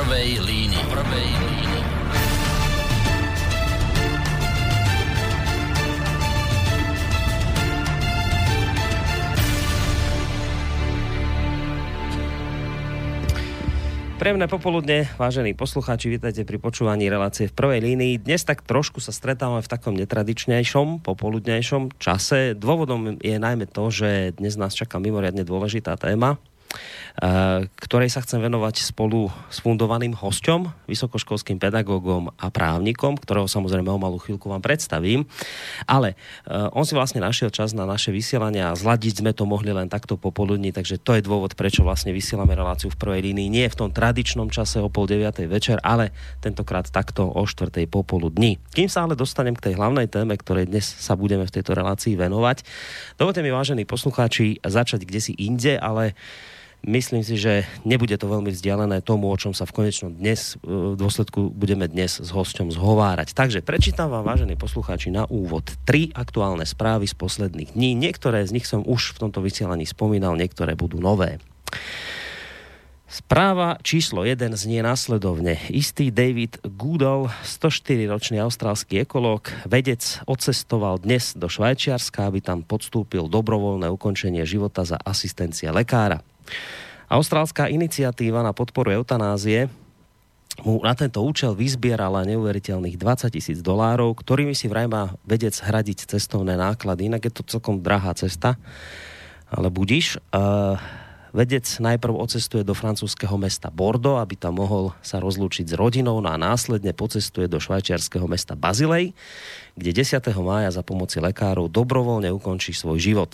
prvej línii. Prvej línii. Príjemné popoludne, vážení poslucháči, vítajte pri počúvaní relácie v prvej línii. Dnes tak trošku sa stretávame v takom netradičnejšom, popoludnejšom čase. Dôvodom je najmä to, že dnes nás čaká mimoriadne dôležitá téma, ktorej sa chcem venovať spolu s fundovaným hosťom, vysokoškolským pedagógom a právnikom, ktorého samozrejme o malú chvíľku vám predstavím. Ale eh, on si vlastne našiel čas na naše vysielanie a zladiť sme to mohli len takto popoludní, takže to je dôvod, prečo vlastne vysielame reláciu v prvej línii. Nie v tom tradičnom čase o pol deviatej večer, ale tentokrát takto o štvrtej popoludní. Kým sa ale dostanem k tej hlavnej téme, ktorej dnes sa budeme v tejto relácii venovať, dovolte mi, vážení poslucháči, začať kde si inde, ale Myslím si, že nebude to veľmi vzdialené tomu, o čom sa v konečnom dnes, v dôsledku budeme dnes s hosťom zhovárať. Takže prečítam vám, vážení poslucháči, na úvod tri aktuálne správy z posledných dní. Niektoré z nich som už v tomto vysielaní spomínal, niektoré budú nové. Správa číslo 1 znie následovne. Istý David Goodall, 104-ročný austrálsky ekológ, vedec odcestoval dnes do Švajčiarska, aby tam podstúpil dobrovoľné ukončenie života za asistencia lekára. Austrálska iniciatíva na podporu eutanázie mu na tento účel vyzbierala neuveriteľných 20 tisíc dolárov, ktorými si vraj má vedec hradiť cestovné náklady. Inak je to celkom drahá cesta, ale budíš. Uh, vedec najprv ocestuje do francúzského mesta Bordeaux, aby tam mohol sa rozlúčiť s rodinou no a následne pocestuje do švajčiarského mesta Bazilej, kde 10. mája za pomoci lekárov dobrovoľne ukončí svoj život.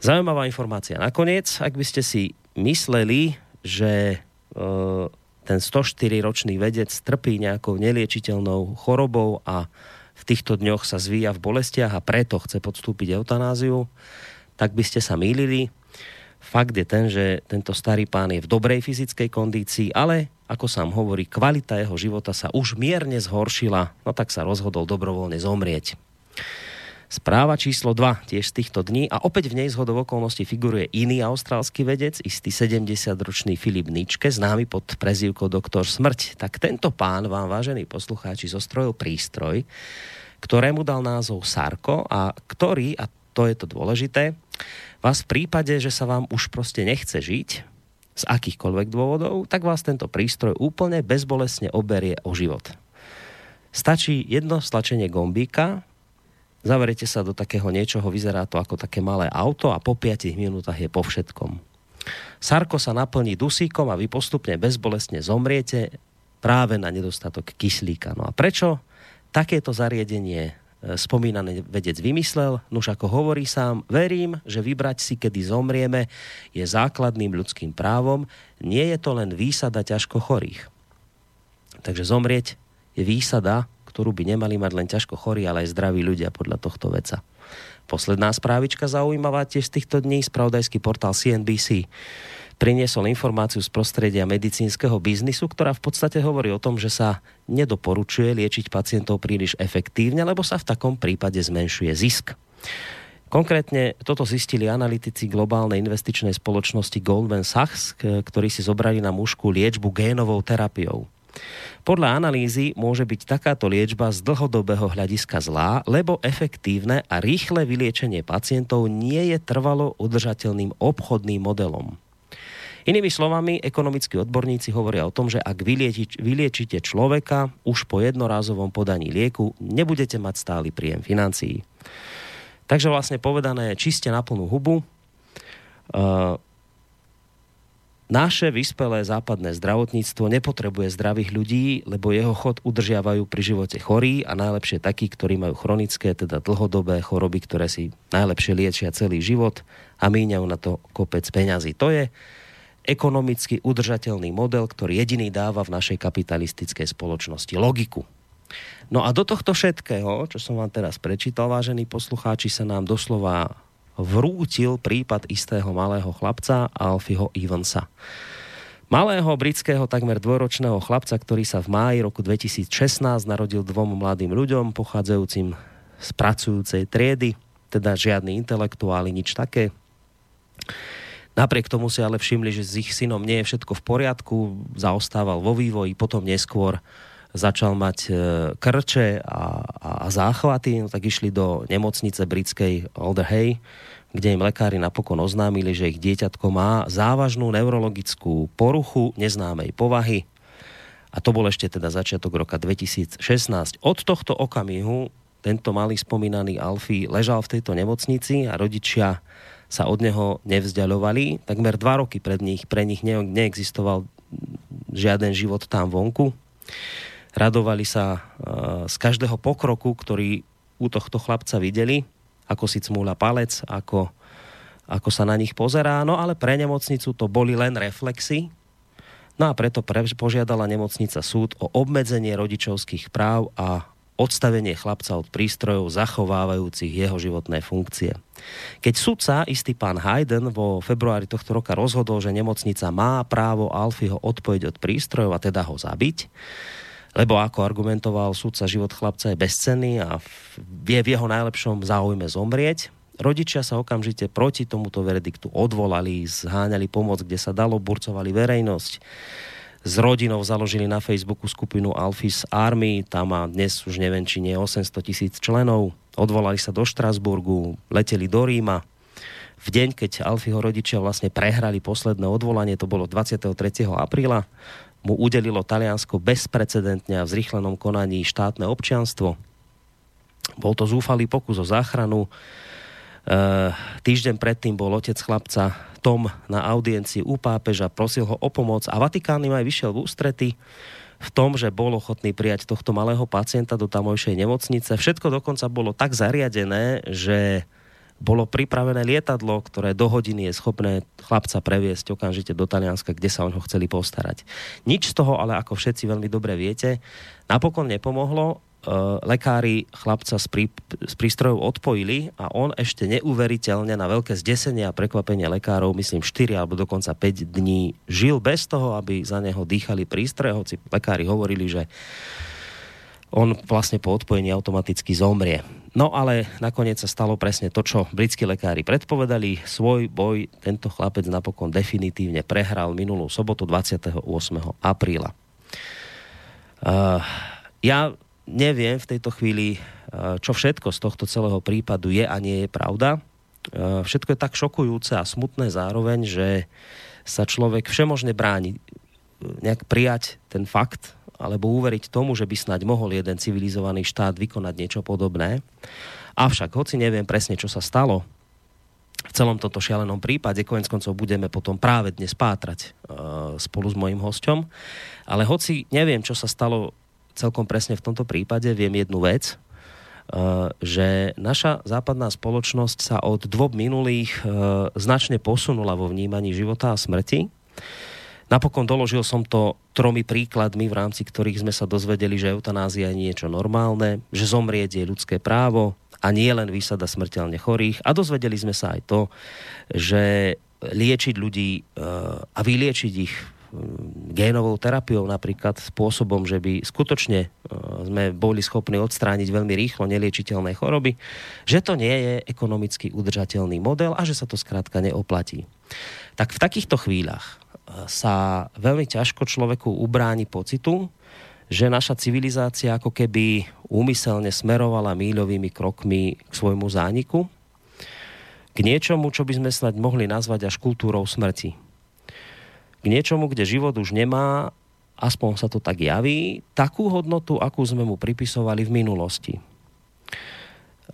Zaujímavá informácia. Nakoniec, ak by ste si mysleli, že e, ten 104-ročný vedec trpí nejakou neliečiteľnou chorobou a v týchto dňoch sa zvíja v bolestiach a preto chce podstúpiť eutanáziu, tak by ste sa mýlili. Fakt je ten, že tento starý pán je v dobrej fyzickej kondícii, ale ako sám hovorí, kvalita jeho života sa už mierne zhoršila, no tak sa rozhodol dobrovoľne zomrieť. Správa číslo 2 tiež z týchto dní a opäť v nej zhodov okolností figuruje iný austrálsky vedec, istý 70-ročný Filip Ničke, známy pod prezývkou Doktor Smrť. Tak tento pán vám, vážení poslucháči, zostrojil prístroj, ktorému dal názov Sarko a ktorý, a to je to dôležité, vás v prípade, že sa vám už proste nechce žiť, z akýchkoľvek dôvodov, tak vás tento prístroj úplne bezbolesne oberie o život. Stačí jedno stlačenie gombíka, Zaverete sa do takého niečoho, vyzerá to ako také malé auto a po 5 minútach je po všetkom. Sarko sa naplní dusíkom a vy postupne bezbolestne zomriete práve na nedostatok kyslíka. No a prečo takéto zariadenie e, spomínaný vedec vymyslel? Nuž ako hovorí sám, verím, že vybrať si, kedy zomrieme, je základným ľudským právom, nie je to len výsada ťažko chorých. Takže zomrieť je výsada ktorú by nemali mať len ťažko chorí, ale aj zdraví ľudia podľa tohto veca. Posledná správička zaujímavá tiež z týchto dní, spravodajský portál CNBC priniesol informáciu z prostredia medicínskeho biznisu, ktorá v podstate hovorí o tom, že sa nedoporučuje liečiť pacientov príliš efektívne, lebo sa v takom prípade zmenšuje zisk. Konkrétne toto zistili analytici globálnej investičnej spoločnosti Goldman Sachs, ktorí si zobrali na mužku liečbu génovou terapiou. Podľa analýzy môže byť takáto liečba z dlhodobého hľadiska zlá, lebo efektívne a rýchle vyliečenie pacientov nie je trvalo udržateľným obchodným modelom. Inými slovami, ekonomickí odborníci hovoria o tom, že ak vyliečite človeka už po jednorázovom podaní lieku, nebudete mať stály príjem financií. Takže vlastne povedané čiste na plnú hubu, uh, naše vyspelé západné zdravotníctvo nepotrebuje zdravých ľudí, lebo jeho chod udržiavajú pri živote chorí a najlepšie takí, ktorí majú chronické, teda dlhodobé choroby, ktoré si najlepšie liečia celý život a míňajú na to kopec peňazí. To je ekonomicky udržateľný model, ktorý jediný dáva v našej kapitalistickej spoločnosti logiku. No a do tohto všetkého, čo som vám teraz prečítal, vážení poslucháči, sa nám doslova vrútil prípad istého malého chlapca Alfieho Evansa. Malého britského takmer dvojročného chlapca, ktorý sa v máji roku 2016 narodil dvom mladým ľuďom pochádzajúcim z pracujúcej triedy, teda žiadny intelektuáli, nič také. Napriek tomu si ale všimli, že s ich synom nie je všetko v poriadku, zaostával vo vývoji, potom neskôr začal mať e, krče a, a, a záchvaty, no tak išli do nemocnice britskej Hay, kde im lekári napokon oznámili, že ich dieťatko má závažnú neurologickú poruchu neznámej povahy. A to bol ešte teda začiatok roka 2016. Od tohto okamihu tento malý spomínaný Alfie ležal v tejto nemocnici a rodičia sa od neho nevzdialovali. Takmer dva roky pred nich, pre nich ne, neexistoval žiaden život tam vonku. Radovali sa uh, z každého pokroku, ktorý u tohto chlapca videli, ako si cmúľa palec, ako, ako sa na nich pozerá. No ale pre nemocnicu to boli len reflexy. No a preto pre, požiadala nemocnica súd o obmedzenie rodičovských práv a odstavenie chlapca od prístrojov zachovávajúcich jeho životné funkcie. Keď sudca, istý pán Hayden, vo februári tohto roka rozhodol, že nemocnica má právo Alfieho odpojiť od prístrojov a teda ho zabiť, lebo ako argumentoval sudca, život chlapca je bezcenný a vie v jeho najlepšom záujme zomrieť, Rodičia sa okamžite proti tomuto verdiktu odvolali, zháňali pomoc, kde sa dalo, burcovali verejnosť s rodinou založili na Facebooku skupinu Alphys Army, tam má dnes už neviem, či nie 800 tisíc členov. Odvolali sa do Štrasburgu, leteli do Ríma. V deň, keď Alfieho rodičia vlastne prehrali posledné odvolanie, to bolo 23. apríla, mu udelilo Taliansko bezprecedentne a v zrychlenom konaní štátne občianstvo. Bol to zúfalý pokus o záchranu. E, týždeň predtým bol otec chlapca Tom na audiencii u pápeža, prosil ho o pomoc a Vatikán im aj vyšiel v ústrety v tom, že bol ochotný prijať tohto malého pacienta do tamojšej nemocnice. Všetko dokonca bolo tak zariadené, že bolo pripravené lietadlo, ktoré do hodiny je schopné chlapca previesť okamžite do Talianska, kde sa o ho chceli postarať. Nič z toho, ale ako všetci veľmi dobre viete, napokon nepomohlo. Eh, lekári chlapca z, prí, z prístrojov odpojili a on ešte neuveriteľne na veľké zdesenie a prekvapenie lekárov, myslím 4 alebo dokonca 5 dní, žil bez toho, aby za neho dýchali prístroje, hoci lekári hovorili, že on vlastne po odpojení automaticky zomrie. No ale nakoniec sa stalo presne to, čo britskí lekári predpovedali. Svoj boj tento chlapec napokon definitívne prehral minulú sobotu 28. apríla. Uh, ja neviem v tejto chvíli, eh, čo všetko z tohto celého prípadu je a nie je pravda. Eh, všetko je tak šokujúce a smutné zároveň, že sa človek všemožne bráni nejak prijať ten fakt alebo uveriť tomu, že by snáď mohol jeden civilizovaný štát vykonať niečo podobné. Avšak, hoci neviem presne, čo sa stalo v celom tomto šialenom prípade, konec koncov budeme potom práve dnes pátrať uh, spolu s mojim hosťom, ale hoci neviem, čo sa stalo celkom presne v tomto prípade viem jednu vec, eh, že naša západná spoločnosť sa od dvob minulých eh, značne posunula vo vnímaní života a smrti. Napokon doložil som to tromi príkladmi, v rámci ktorých sme sa dozvedeli, že eutanázia je niečo normálne, že zomrieť je ľudské právo a nie len výsada smrteľne chorých. A dozvedeli sme sa aj to, že liečiť ľudí eh, a vyliečiť ich génovou terapiou napríklad spôsobom, že by skutočne e, sme boli schopní odstrániť veľmi rýchlo neliečiteľné choroby, že to nie je ekonomicky udržateľný model a že sa to skrátka neoplatí. Tak v takýchto chvíľach e, sa veľmi ťažko človeku ubráni pocitu, že naša civilizácia ako keby úmyselne smerovala míľovými krokmi k svojmu zániku, k niečomu, čo by sme snať mohli nazvať až kultúrou smrti k niečomu, kde život už nemá, aspoň sa to tak javí, takú hodnotu, akú sme mu pripisovali v minulosti.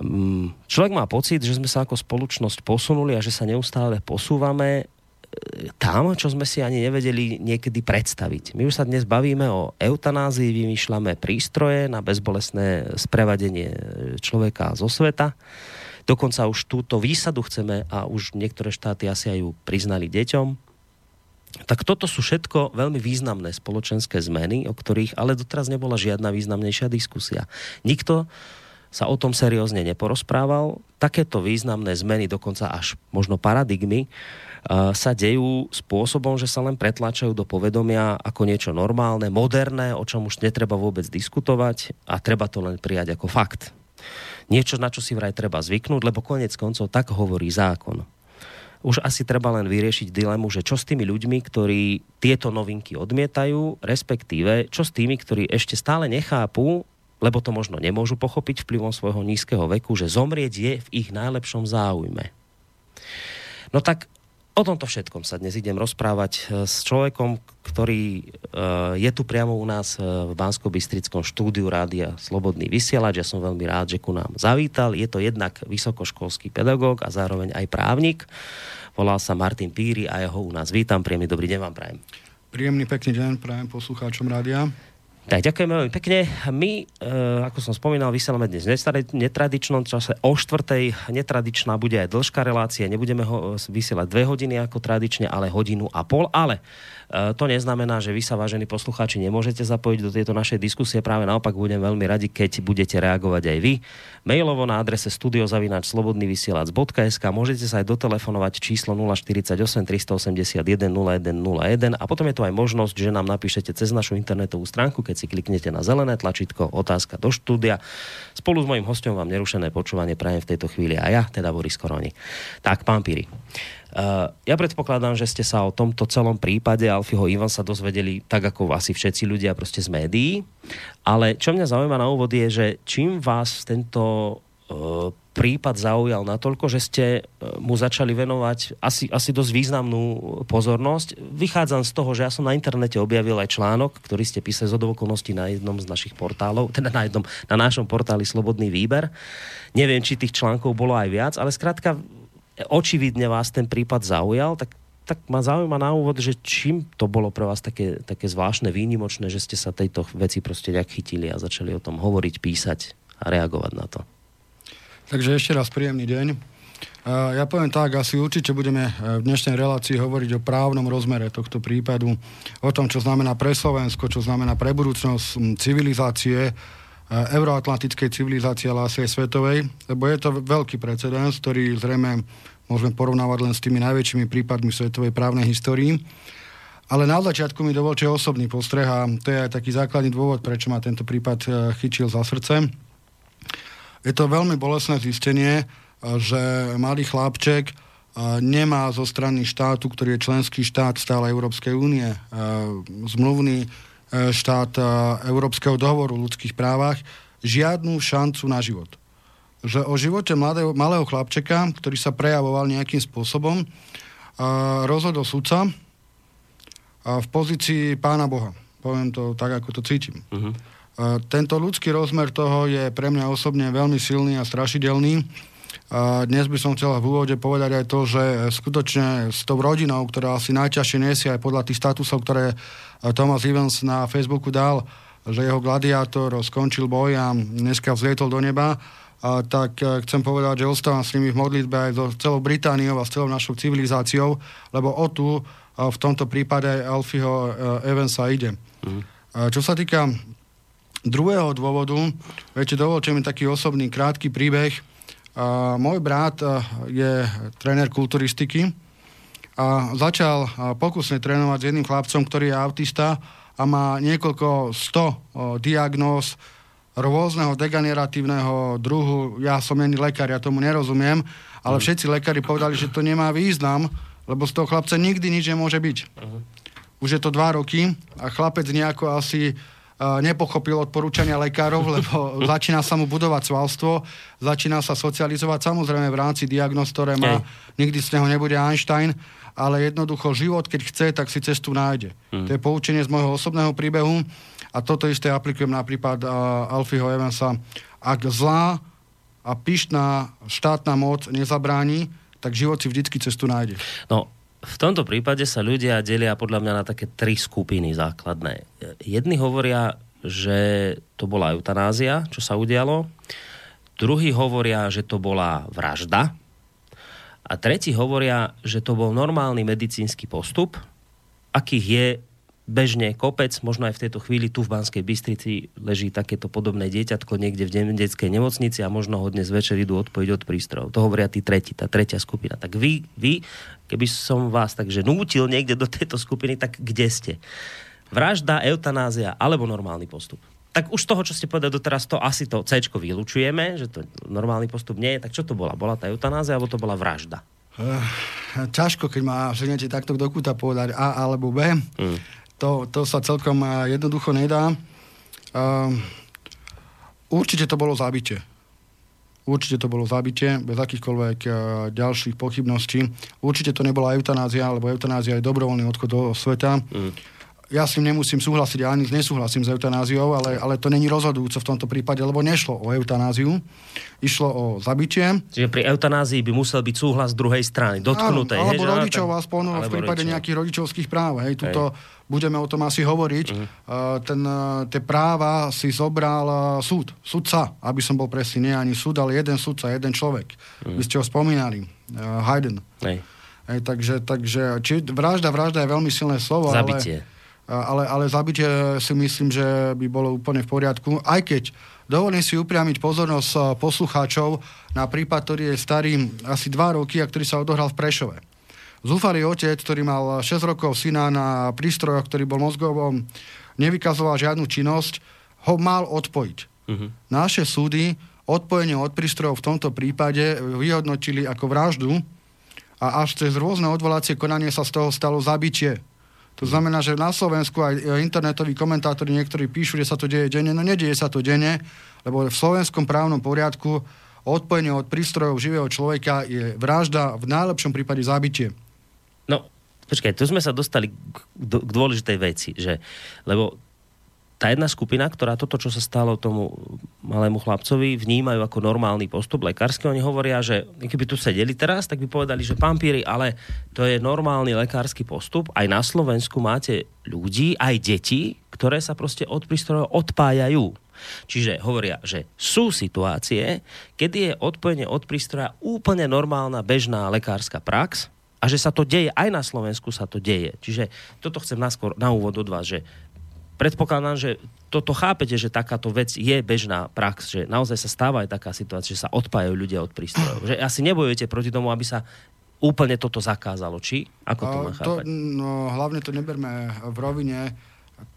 Mm, človek má pocit, že sme sa ako spoločnosť posunuli a že sa neustále posúvame tam, čo sme si ani nevedeli niekedy predstaviť. My už sa dnes bavíme o eutanázii, vymýšľame prístroje na bezbolesné sprevadenie človeka zo sveta. Dokonca už túto výsadu chceme a už niektoré štáty asi aj ju priznali deťom tak toto sú všetko veľmi významné spoločenské zmeny, o ktorých ale doteraz nebola žiadna významnejšia diskusia. Nikto sa o tom seriózne neporozprával. Takéto významné zmeny, dokonca až možno paradigmy, sa dejú spôsobom, že sa len pretláčajú do povedomia ako niečo normálne, moderné, o čom už netreba vôbec diskutovať a treba to len prijať ako fakt. Niečo, na čo si vraj treba zvyknúť, lebo konec koncov tak hovorí zákon už asi treba len vyriešiť dilemu, že čo s tými ľuďmi, ktorí tieto novinky odmietajú, respektíve čo s tými, ktorí ešte stále nechápu, lebo to možno nemôžu pochopiť vplyvom svojho nízkeho veku, že zomrieť je v ich najlepšom záujme. No tak O tomto všetkom sa dnes idem rozprávať e, s človekom, ktorý e, je tu priamo u nás e, v bansko bystrickom štúdiu Rádia Slobodný vysielač. Ja som veľmi rád, že ku nám zavítal. Je to jednak vysokoškolský pedagóg a zároveň aj právnik. Volal sa Martin Píry a ja ho u nás vítam. Príjemný dobrý deň vám prajem. Príjemný pekný deň prajem poslucháčom rádia. Tak, ďakujem veľmi pekne. My, e, ako som spomínal, vysielame dnes v netradičnom čase. O štvrtej netradičná bude aj dĺžka relácie. Nebudeme ho vysielať dve hodiny ako tradične, ale hodinu a pol. Ale to neznamená, že vy sa, vážení poslucháči, nemôžete zapojiť do tejto našej diskusie. Práve naopak budem veľmi radi, keď budete reagovať aj vy. Mailovo na adrese studiozavinačslobodnyvysielac.sk môžete sa aj dotelefonovať číslo 048 381 0101 a potom je tu aj možnosť, že nám napíšete cez našu internetovú stránku, keď si kliknete na zelené tlačítko otázka do štúdia. Spolu s mojím hostom vám nerušené počúvanie prajem v tejto chvíli a ja, teda Boris Koroni. Tak, pán Piri. Uh, ja predpokladám, že ste sa o tomto celom prípade Alfieho Ivan sa dozvedeli tak ako asi všetci ľudia proste z médií. Ale čo mňa zaujíma na úvod je, že čím vás tento uh, prípad zaujal natoľko, že ste uh, mu začali venovať asi, asi dosť významnú pozornosť. Vychádzam z toho, že ja som na internete objavil aj článok, ktorý ste písali z okolností na jednom z našich portálov, teda na, jednom, na našom portáli Slobodný výber. Neviem, či tých článkov bolo aj viac, ale skrátka očividne vás ten prípad zaujal, tak, tak ma zaujíma na úvod, že čím to bolo pre vás také, také zvláštne, výnimočné, že ste sa tejto veci proste nejak chytili a začali o tom hovoriť, písať a reagovať na to. Takže ešte raz príjemný deň. Ja poviem tak, asi určite budeme v dnešnej relácii hovoriť o právnom rozmere tohto prípadu, o tom, čo znamená pre Slovensko, čo znamená pre budúcnosť civilizácie, euroatlantickej civilizácie, ale asi aj svetovej, lebo je to veľký precedens, ktorý zrejme môžeme porovnávať len s tými najväčšími prípadmi svetovej právnej histórii. Ale na začiatku mi dovolte osobný postreh a to je aj taký základný dôvod, prečo ma tento prípad e, chytil za srdce. Je to veľmi bolestné zistenie, e, že malý chlapček e, nemá zo strany štátu, ktorý je členský štát stále Európskej únie, zmluvný E, štát e, Európskeho dohovoru o ľudských právach žiadnu šancu na život. Že o živote mladého, malého chlapčeka, ktorý sa prejavoval nejakým spôsobom, e, rozhodol sudca v pozícii pána Boha. Poviem to tak, ako to cítim. Uh-huh. Tento ľudský rozmer toho je pre mňa osobne veľmi silný a strašidelný. Dnes by som chcel v úvode povedať aj to, že skutočne s tou rodinou, ktorá asi najťažšie nesie aj podľa tých statusov, ktoré Thomas Evans na Facebooku dal, že jeho gladiátor skončil boj a dneska vzlietol do neba, a tak e, chcem povedať, že ostávam s nimi v modlitbe aj so celou Britániou a s celou našou civilizáciou, lebo o tu v tomto prípade Alfieho e, Evansa ide. Mm. Čo sa týka druhého dôvodu, viete, dovolte mi taký osobný krátky príbeh. Môj brat e, je tréner kulturistiky a začal pokusne trénovať s jedným chlapcom, ktorý je autista a má niekoľko sto diagnóz rôzneho degeneratívneho druhu. Ja som není lekár, ja tomu nerozumiem, ale mhm. všetci lekári povedali, že to nemá význam, lebo z toho chlapca nikdy nič nemôže byť. Uh-huh. Už je to dva roky a chlapec nejako asi nepochopil odporúčania lekárov, lebo začína sa mu budovať svalstvo, začína sa socializovať, samozrejme v rámci diagnóz, ktoré má, nikdy z neho nebude Einstein, ale jednoducho život, keď chce, tak si cestu nájde. Hmm. To je poučenie z môjho osobného príbehu a toto isté aplikujem na prípad uh, Alfieho Evansa. Ak zlá a pyšná štátna moc nezabráni, tak život si vždycky cestu nájde. No, v tomto prípade sa ľudia delia podľa mňa na také tri skupiny základné. Jedni hovoria, že to bola eutanázia, čo sa udialo. Druhí hovoria, že to bola vražda, a tretí hovoria, že to bol normálny medicínsky postup, akých je bežne kopec, možno aj v tejto chvíli tu v Banskej Bystrici leží takéto podobné dieťatko niekde v detskej nemocnici a možno ho dnes večer idú odpojiť od prístrojov. To hovoria tí tretí, tá tretia skupina. Tak vy, vy, keby som vás takže nútil niekde do tejto skupiny, tak kde ste? Vražda, eutanázia alebo normálny postup? tak už z toho, čo ste povedali doteraz, to asi to C vylučujeme, že to normálny postup nie je. Tak čo to bola? Bola tá eutanázia alebo to bola vražda? Uh, ťažko, keď ma ženete takto do kúta povedať A alebo B. Mm. To, to sa celkom jednoducho nedá. Uh, určite to bolo zabitie. Určite to bolo zabitie, bez akýchkoľvek uh, ďalších pochybností. Určite to nebola eutanázia, lebo eutanázia je dobrovoľný odchod do sveta. Mm ja s tým nemusím súhlasiť, ja ani nesúhlasím s eutanáziou, ale, ale to není rozhodujúce v tomto prípade, lebo nešlo o eutanáziu, išlo o zabitie. Čiže pri eutanázii by musel byť súhlas druhej strany, dotknutej. Áno, alebo hej, rodičov aspoň no, v prípade rodičov. nejakých rodičovských práv. Hej, tuto hej. Budeme o tom asi hovoriť. Uh-huh. Uh, ten, uh, tie práva si zobral uh, súd, sudca, aby som bol presný, nie ani súd, ale jeden sudca, jeden človek. Uh-huh. Vy ste ho spomínali, uh, Hayden. Hej. Hej, takže, takže či, vražda, vražda je veľmi silné slovo, Zabitie. ale ale, ale zabitie si myslím, že by bolo úplne v poriadku. Aj keď dovolím si upriamiť pozornosť poslucháčov na prípad, ktorý je starý asi 2 roky a ktorý sa odohral v Prešove. Zúfalý otec, ktorý mal 6 rokov syna na prístrojoch, ktorý bol mozgovo, nevykazoval žiadnu činnosť, ho mal odpojiť. Uh-huh. Naše súdy odpojenie od prístrojov v tomto prípade vyhodnotili ako vraždu a až cez rôzne odvolacie konanie sa z toho stalo zabitie. To znamená, že na Slovensku aj internetoví komentátori niektorí píšu, že sa to deje denne. No nedieje sa to denne, lebo v slovenskom právnom poriadku odpojenie od prístrojov živého človeka je vražda, v najlepšom prípade zabitie. Počkaj, tu sme sa dostali k dôležitej veci, že, lebo tá jedna skupina, ktorá toto, čo sa stalo tomu malému chlapcovi, vnímajú ako normálny postup lekársky. Oni hovoria, že keby tu sedeli teraz, tak by povedali, že pampíry, ale to je normálny lekársky postup. Aj na Slovensku máte ľudí, aj deti, ktoré sa proste od prístrojov odpájajú. Čiže hovoria, že sú situácie, kedy je odpojenie od prístroja úplne normálna, bežná lekárska prax, a že sa to deje, aj na Slovensku sa to deje. Čiže toto chcem naskôr na úvod od vás, že predpokladám, že toto chápete, že takáto vec je bežná prax, že naozaj sa stáva aj taká situácia, že sa odpájajú ľudia od prístrojov. Že asi nebojujete proti tomu, aby sa úplne toto zakázalo, či? Ako to má chápať? To, no, hlavne to neberme v rovine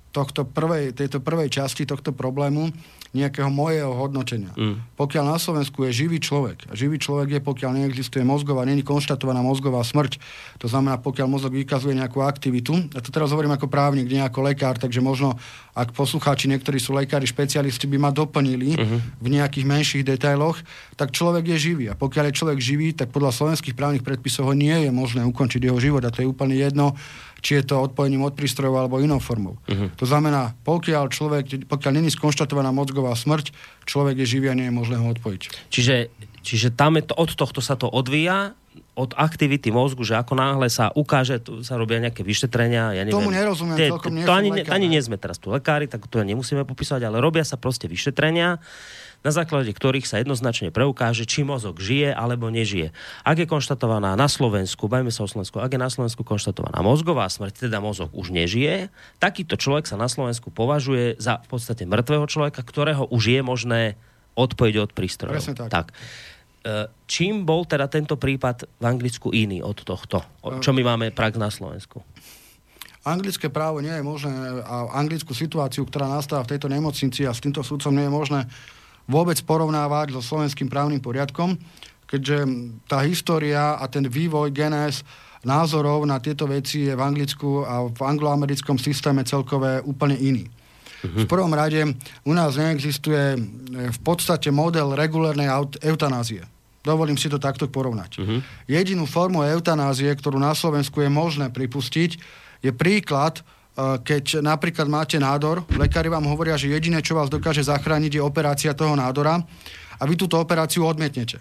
tohto prvej, tejto prvej časti tohto problému nejakého mojeho hodnotenia. Mm. Pokiaľ na Slovensku je živý človek, a živý človek je, pokiaľ neexistuje mozgová, není konštatovaná mozgová smrť, to znamená, pokiaľ mozog vykazuje nejakú aktivitu, a to teraz hovorím ako právnik, nie ako lekár, takže možno, ak poslucháči, niektorí sú lekári, špecialisti, by ma doplnili mm-hmm. v nejakých menších detailoch, tak človek je živý. A pokiaľ je človek živý, tak podľa slovenských právnych predpisov ho nie je možné ukončiť jeho život. A to je úplne jedno, či je to odpojením od prístrojov alebo inou formou. Uh-huh. To znamená, pokiaľ človek, pokiaľ není skonštatovaná mozgová smrť, človek je živý a nie je možné ho odpojiť. Čiže, čiže tam je to, od tohto sa to odvíja, od aktivity mozgu, že ako náhle sa ukáže, tu sa robia nejaké vyšetrenia, ja neviem. Tomu nerozumiem, tie, celkom nie to ani, ani nie sme teraz tu lekári, tak to nemusíme popísať, ale robia sa proste vyšetrenia na základe ktorých sa jednoznačne preukáže, či mozog žije alebo nežije. Ak je konštatovaná na Slovensku, bajme sa o Slovensku, ak je na Slovensku konštatovaná mozgová smrť, teda mozog už nežije, takýto človek sa na Slovensku považuje za v podstate mŕtvého človeka, ktorého už je možné odpojiť od prístrojov. Presne tak. tak. E, čím bol teda tento prípad v Anglicku iný od tohto? Čo my máme prax na Slovensku? Anglické právo nie je možné a anglickú situáciu, ktorá nastáva v tejto nemocnici a s týmto súdcom nie je možné vôbec porovnávať so slovenským právnym poriadkom, keďže tá história a ten vývoj genes názorov na tieto veci je v Anglicku a v angloamerickom systéme celkové úplne iný. Uh-huh. V prvom rade u nás neexistuje e, v podstate model regulárnej eutanázie. Dovolím si to takto porovnať. Uh-huh. Jedinú formu eutanázie, ktorú na Slovensku je možné pripustiť, je príklad keď napríklad máte nádor, lekári vám hovoria, že jediné, čo vás dokáže zachrániť, je operácia toho nádora a vy túto operáciu odmietnete.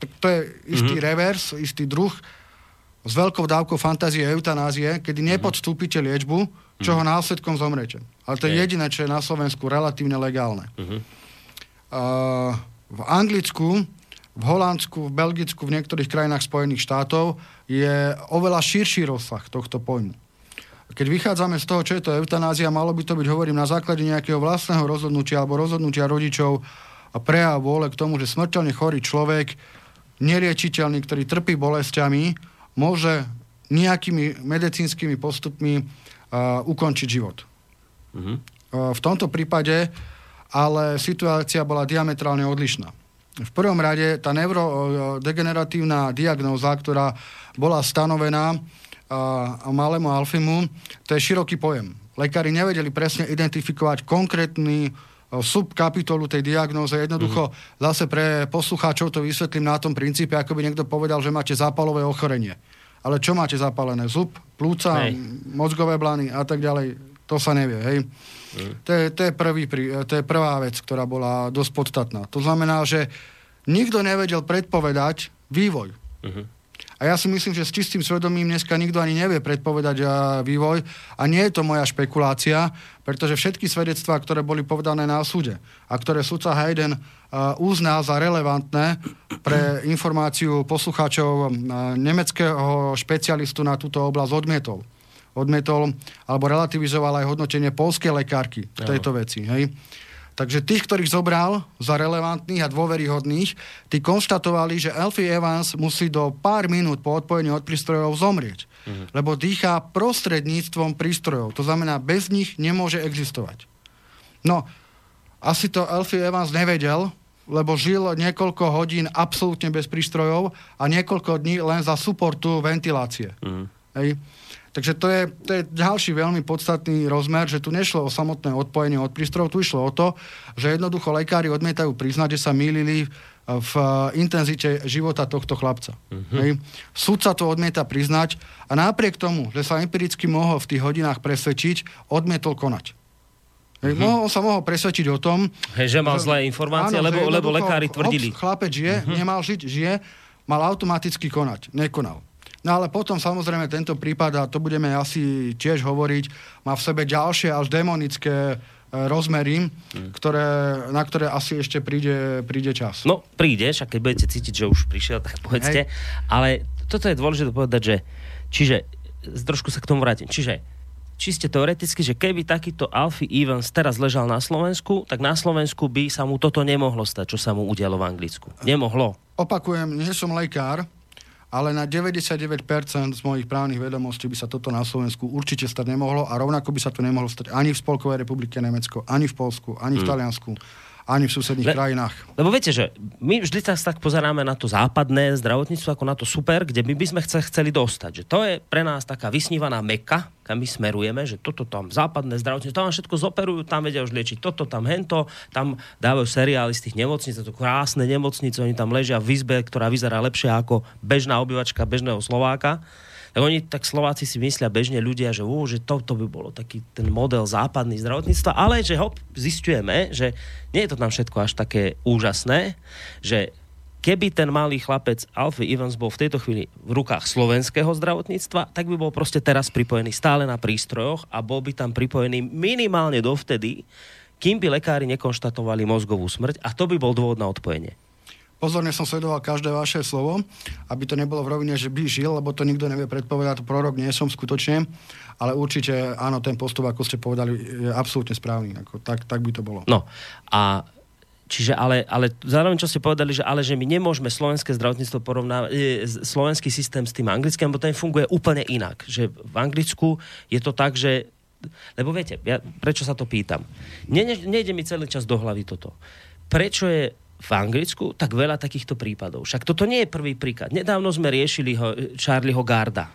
Tak to je istý mm-hmm. revers, istý druh s veľkou dávkou fantázie eutanázie, kedy mhm. nepodstúpite liečbu, čo ho mhm. následkom zomrete. Ale to je jediné, čo je na Slovensku relatívne legálne. Mm-hmm. Uh, v Anglicku, v Holandsku, v Belgicku, v niektorých krajinách Spojených štátov je oveľa širší rozsah tohto pojmu keď vychádzame z toho, čo je to eutanázia, malo by to byť, hovorím, na základe nejakého vlastného rozhodnutia alebo rozhodnutia rodičov a prejav vôle k tomu, že smrteľne chorý človek, neriečiteľný, ktorý trpí bolestiami, môže nejakými medicínskymi postupmi uh, ukončiť život. Mm-hmm. Uh, v tomto prípade ale situácia bola diametrálne odlišná. V prvom rade tá neurodegeneratívna diagnóza, ktorá bola stanovená a malému Alfimu, to je široký pojem. Lekári nevedeli presne identifikovať konkrétny subkapitolu tej diagnóze. Jednoducho mm-hmm. zase pre poslucháčov to vysvetlím na tom princípe, ako by niekto povedal, že máte zápalové ochorenie. Ale čo máte zapálené? Zub, plúca, hej. mozgové blany a tak ďalej. To sa nevie, hej. Mm. To, je, to, je prvý, to je prvá vec, ktorá bola dosť podstatná. To znamená, že nikto nevedel predpovedať vývoj. Mm-hmm. A ja si myslím, že s čistým svedomím dneska nikto ani nevie predpovedať vývoj a nie je to moja špekulácia, pretože všetky svedectvá, ktoré boli povedané na súde a ktoré sudca Hayden uznal za relevantné pre informáciu poslucháčov nemeckého špecialistu na túto oblasť odmietol. Odmietol alebo relativizoval aj hodnotenie polskej lekárky v tejto veci. Hej. Takže tých, ktorých zobral za relevantných a dôveryhodných, tí konštatovali, že Elfie Evans musí do pár minút po odpojení od prístrojov zomrieť. Mhm. Lebo dýchá prostredníctvom prístrojov. To znamená, bez nich nemôže existovať. No, asi to Elfie Evans nevedel, lebo žil niekoľko hodín absolútne bez prístrojov a niekoľko dní len za suportu ventilácie. Mhm. Hej. Takže to je, to je ďalší veľmi podstatný rozmer, že tu nešlo o samotné odpojenie od prístrojov, tu išlo o to, že jednoducho lekári odmietajú priznať, že sa mýlili v intenzite života tohto chlapca. Uh-huh. Hej. Súd to odmieta priznať a napriek tomu, že sa empiricky mohol v tých hodinách presvedčiť, odmietol konať. Uh-huh. mohol, on sa mohol presvedčiť o tom... Hej, že mal že, zlé informácie, áno, lebo, lebo lekári tvrdili. Chlapec žije, uh-huh. nemal žiť, žije, mal automaticky konať. Nekonal. No ale potom samozrejme tento prípad, a to budeme asi tiež hovoriť, má v sebe ďalšie až demonické e, rozmery, hmm. ktoré, na ktoré asi ešte príde, príde čas. No, príde, však keď budete cítiť, že už prišiel, tak povedzte. Hej. Ale toto je dôležité povedať, že čiže, trošku sa k tomu vrátim, čiže čiste teoreticky, že keby takýto Alfie Evans teraz ležal na Slovensku, tak na Slovensku by sa mu toto nemohlo stať, čo sa mu udialo v Anglicku. Nemohlo. Opakujem, nie som lekár, ale na 99% z mojich právnych vedomostí by sa toto na Slovensku určite stať nemohlo a rovnako by sa to nemohlo stať ani v Spolkovej republike Nemecko, ani v Polsku, ani v hmm. Ani v susedných Le, krajinách. Lebo viete, že my vždy sa tak pozeráme na to západné zdravotníctvo ako na to super, kde my by sme chceli dostať. Že to je pre nás taká vysnívaná meka, kam my smerujeme, že toto tam západné zdravotníctvo, tam všetko zoperujú, tam vedia už liečiť toto, tam hento, tam dávajú seriály z tých nemocníc, to krásne nemocnice, oni tam ležia v izbe, ktorá vyzerá lepšie ako bežná obyvačka bežného Slováka tak oni, tak Slováci si myslia bežne ľudia, že, ú, že toto by bolo taký ten model západný zdravotníctva, ale že hop, zistujeme, že nie je to tam všetko až také úžasné, že keby ten malý chlapec Alfie Evans bol v tejto chvíli v rukách slovenského zdravotníctva, tak by bol proste teraz pripojený stále na prístrojoch a bol by tam pripojený minimálne dovtedy, kým by lekári nekonštatovali mozgovú smrť a to by bol dôvod na odpojenie pozorne som sledoval každé vaše slovo, aby to nebolo v rovine, že by žil, lebo to nikto nevie predpovedať, prorok nie som skutočne, ale určite áno, ten postup, ako ste povedali, je absolútne správny. Ako, tak, tak by to bolo. No a Čiže ale, ale zároveň, čo ste povedali, že ale že my nemôžeme slovenské zdravotníctvo porovnávať, e, slovenský systém s tým anglickým, lebo ten funguje úplne inak. Že v Anglicku je to tak, že lebo viete, ja, prečo sa to pýtam? Ne, nejde mi celý čas do hlavy toto. Prečo je v Anglicku tak veľa takýchto prípadov. Však toto nie je prvý príklad. Nedávno sme riešili ho, Charlieho Garda.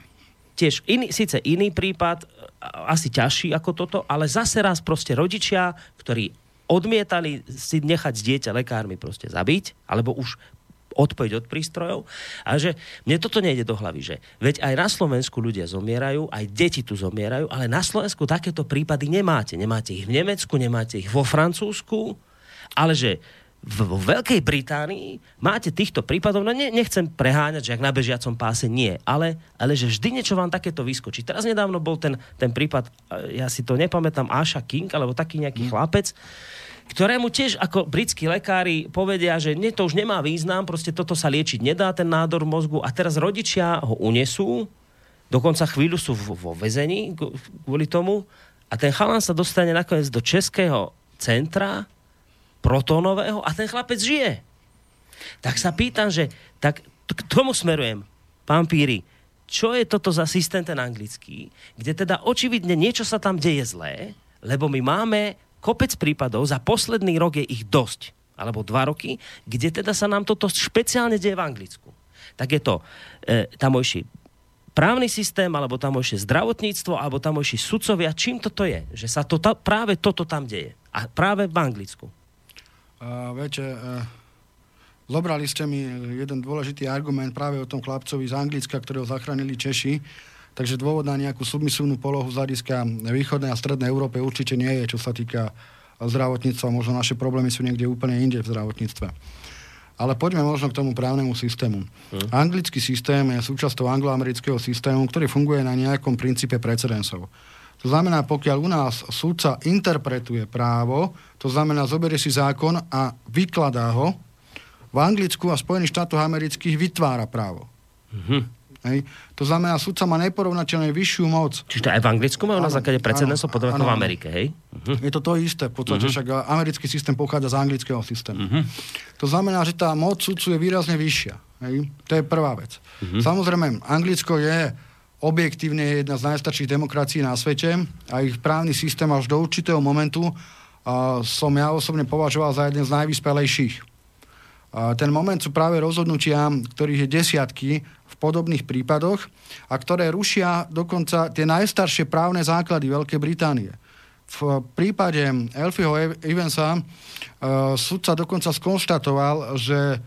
Tiež iný, síce iný prípad, asi ťažší ako toto, ale zase raz proste rodičia, ktorí odmietali si nechať dieťa lekármi proste zabiť, alebo už odpojiť od prístrojov. A že mne toto nejde do hlavy, že veď aj na Slovensku ľudia zomierajú, aj deti tu zomierajú, ale na Slovensku takéto prípady nemáte. Nemáte ich v Nemecku, nemáte ich vo Francúzsku, ale že v, v Veľkej Británii máte týchto prípadov, no ne, nechcem preháňať, že ak na bežiacom páse nie, ale, ale že vždy niečo vám takéto vyskočí. Teraz nedávno bol ten, ten prípad, ja si to nepamätám, Asha King, alebo taký nejaký mm. chlapec, ktorému tiež ako britskí lekári povedia, že nie, to už nemá význam, proste toto sa liečiť nedá, ten nádor mozgu a teraz rodičia ho unesú, dokonca chvíľu sú vo vezení kvôli tomu a ten chalan sa dostane nakoniec do českého centra, protónového a ten chlapec žije. Tak sa pýtam, že tak k tomu smerujem, pán Píry, čo je toto za systém ten anglický, kde teda očividne niečo sa tam deje zlé, lebo my máme kopec prípadov, za posledný rok je ich dosť. alebo dva roky, kde teda sa nám toto špeciálne deje v Anglicku. Tak je to e, tamojší právny systém, alebo tamojšie zdravotníctvo, alebo tamojší sudcovia. Čím toto je? Že sa to ta, práve toto tam deje. A práve v Anglicku. Uh, viete, uh, zobrali ste mi jeden dôležitý argument práve o tom chlapcovi z Anglicka, ktorého zachránili Češi. Takže dôvod na nejakú submisívnu polohu z hľadiska východnej a strednej Európe určite nie je, čo sa týka zdravotníctva. Možno naše problémy sú niekde úplne inde v zdravotníctve. Ale poďme možno k tomu právnemu systému. Hmm. Anglický systém je súčasťou angloamerického systému, ktorý funguje na nejakom princípe precedensov. To znamená, pokiaľ u nás súdca interpretuje právo, to znamená, zoberie si zákon a vykladá ho, v Anglicku a Spojených štátoch amerických vytvára právo. Mm-hmm. Hej. To znamená, sudca má neporovnateľne vyššiu moc. Čiže to aj v Anglicku majú na základe precedensov podobne v Amerike, hej? Uh-huh. Je to to isté, v podstate uh-huh. však americký systém pochádza z anglického systému. Uh-huh. To znamená, že tá moc sudcu je výrazne vyššia. Hej. To je prvá vec. Uh-huh. Samozrejme, Anglicko je objektívne jedna z najstarších demokracií na svete a ich právny systém až do určitého momentu uh, som ja osobne považoval za jeden z najvyspelejších. Uh, ten moment sú práve rozhodnutia, ktorých je desiatky v podobných prípadoch a ktoré rušia dokonca tie najstaršie právne základy Veľkej Británie. V prípade Elfieho Evansa uh, sudca dokonca skonštatoval, že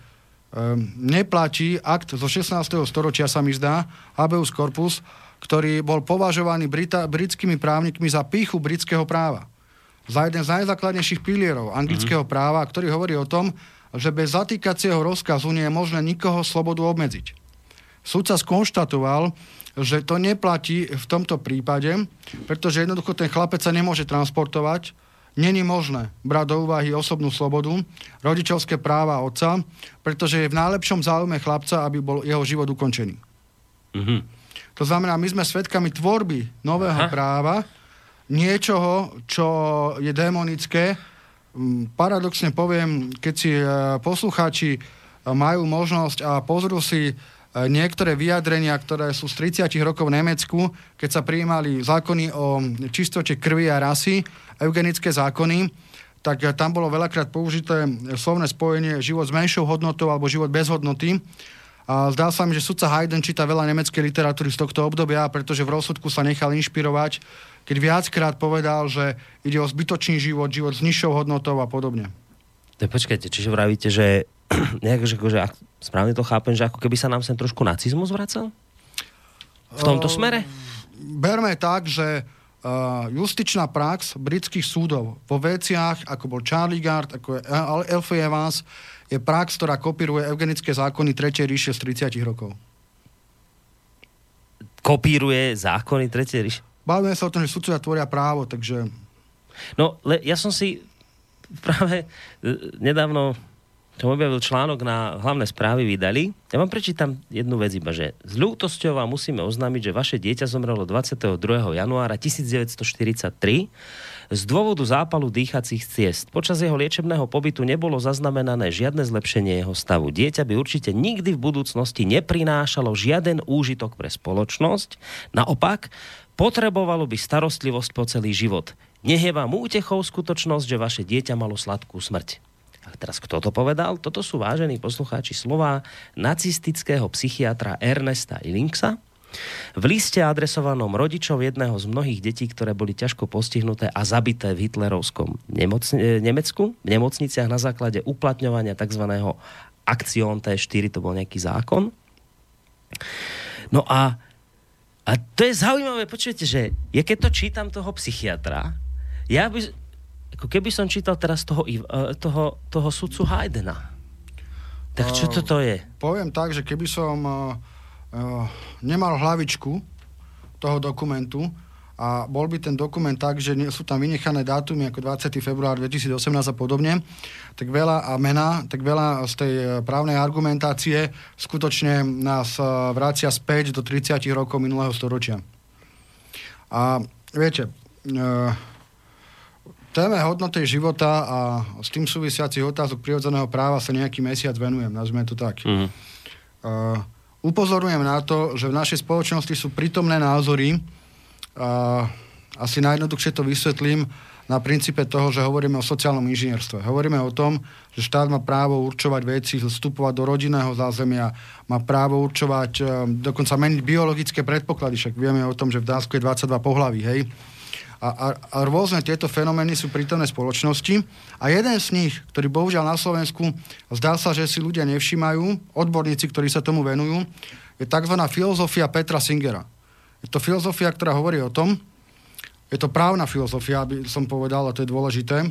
neplatí akt zo 16. storočia, sa mi zdá, habeus corpus, ktorý bol považovaný Brita- britskými právnikmi za píchu britského práva. Za jeden z najzákladnejších pilierov anglického mm-hmm. práva, ktorý hovorí o tom, že bez zatýkacieho rozkazu nie je možné nikoho slobodu obmedziť. Súd sa skonštatoval, že to neplatí v tomto prípade, pretože jednoducho ten chlapec sa nemôže transportovať, není možné brať do úvahy osobnú slobodu, rodičovské práva otca, pretože je v najlepšom záujme chlapca, aby bol jeho život ukončený. Mm-hmm. To znamená, my sme svedkami tvorby nového Aha. práva, niečoho, čo je démonické. Mm, paradoxne poviem, keď si e, poslucháči e, majú možnosť a pozrú si niektoré vyjadrenia, ktoré sú z 30 rokov v Nemecku, keď sa prijímali zákony o čistote krvi a rasy, eugenické zákony, tak tam bolo veľakrát použité slovné spojenie život s menšou hodnotou alebo život bez hodnoty. A zdá sa mi, že sudca Haydn číta veľa nemeckej literatúry z tohto obdobia, pretože v rozsudku sa nechal inšpirovať, keď viackrát povedal, že ide o zbytočný život, život s nižšou hodnotou a podobne. Tak počkajte, čiže vravíte, že nejak, že, že ak správne to chápem, že ako keby sa nám sem trošku nacizmus vracal? V tomto uh, smere? Berme tak, že uh, justičná prax britských súdov vo veciach, ako bol Charlie Gard, ako je Elfie Evans, je prax, ktorá kopíruje eugenické zákony 3. ríše z 30 rokov. Kopíruje zákony 3. ríše? Bavíme sa o tom, že sudcovia tvoria právo, takže... No, le, ja som si práve e, nedávno som objavil článok na hlavné správy vydali. Ja vám prečítam jednu vec iba, že s ľútosťou vám musíme oznámiť, že vaše dieťa zomrelo 22. januára 1943 z dôvodu zápalu dýchacích ciest. Počas jeho liečebného pobytu nebolo zaznamenané žiadne zlepšenie jeho stavu. Dieťa by určite nikdy v budúcnosti neprinášalo žiaden úžitok pre spoločnosť. Naopak, potrebovalo by starostlivosť po celý život. Nech je vám útechou skutočnosť, že vaše dieťa malo sladkú smrť. Teraz kto to povedal? Toto sú vážení poslucháči slova nacistického psychiatra Ernesta Illinksa, v liste adresovanom rodičov jedného z mnohých detí, ktoré boli ťažko postihnuté a zabité v hitlerovskom nemoc- e, Nemecku, v nemocniciach na základe uplatňovania tzv. akcion T4, to bol nejaký zákon. No a, a to je zaujímavé, počujete, že ja keď to čítam toho psychiatra, ja by, ako keby som čítal teraz toho, e, toho, toho sudcu Haydena. Tak čo toto je? Poviem tak, že keby som uh, uh, nemal hlavičku toho dokumentu a bol by ten dokument tak, že sú tam vynechané dátumy ako 20. február 2018 a podobne, tak veľa a mena, tak veľa z tej právnej argumentácie skutočne nás uh, vrácia späť do 30 rokov minulého storočia. A viete, uh, téme hodnoty života a s tým súvisiacich otázok prirodzeného práva sa nejaký mesiac venujem, nazvime to tak. Mm. Uh, upozorňujem na to, že v našej spoločnosti sú prítomné názory, uh, asi najjednoduchšie to vysvetlím, na princípe toho, že hovoríme o sociálnom inžinierstve. Hovoríme o tom, že štát má právo určovať veci, vstupovať do rodinného zázemia, má právo určovať, e, dokonca meniť biologické predpoklady, však vieme o tom, že v Dánsku je 22 pohlaví, hej. A, a, a rôzne tieto fenomény sú prítomné spoločnosti a jeden z nich, ktorý bohužiaľ na Slovensku zdá sa, že si ľudia nevšimajú, odborníci, ktorí sa tomu venujú, je tzv. filozofia Petra Singera. Je to filozofia, ktorá hovorí o tom, je to právna filozofia, aby som povedal, a to je dôležité,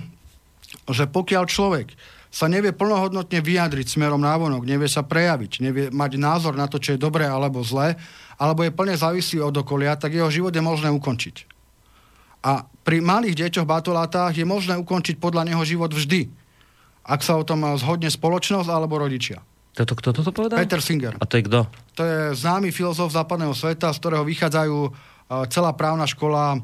že pokiaľ človek sa nevie plnohodnotne vyjadriť smerom návonok, nevie sa prejaviť, nevie mať názor na to, čo je dobré alebo zlé, alebo je plne závislý od okolia, tak jeho život je možné ukončiť. A pri malých deťoch batolátách je možné ukončiť podľa neho život vždy, ak sa o tom zhodne spoločnosť alebo rodičia. Toto, kto toto povedal? Peter Singer. A to je kto? To je známy filozof západného sveta, z ktorého vychádzajú celá právna škola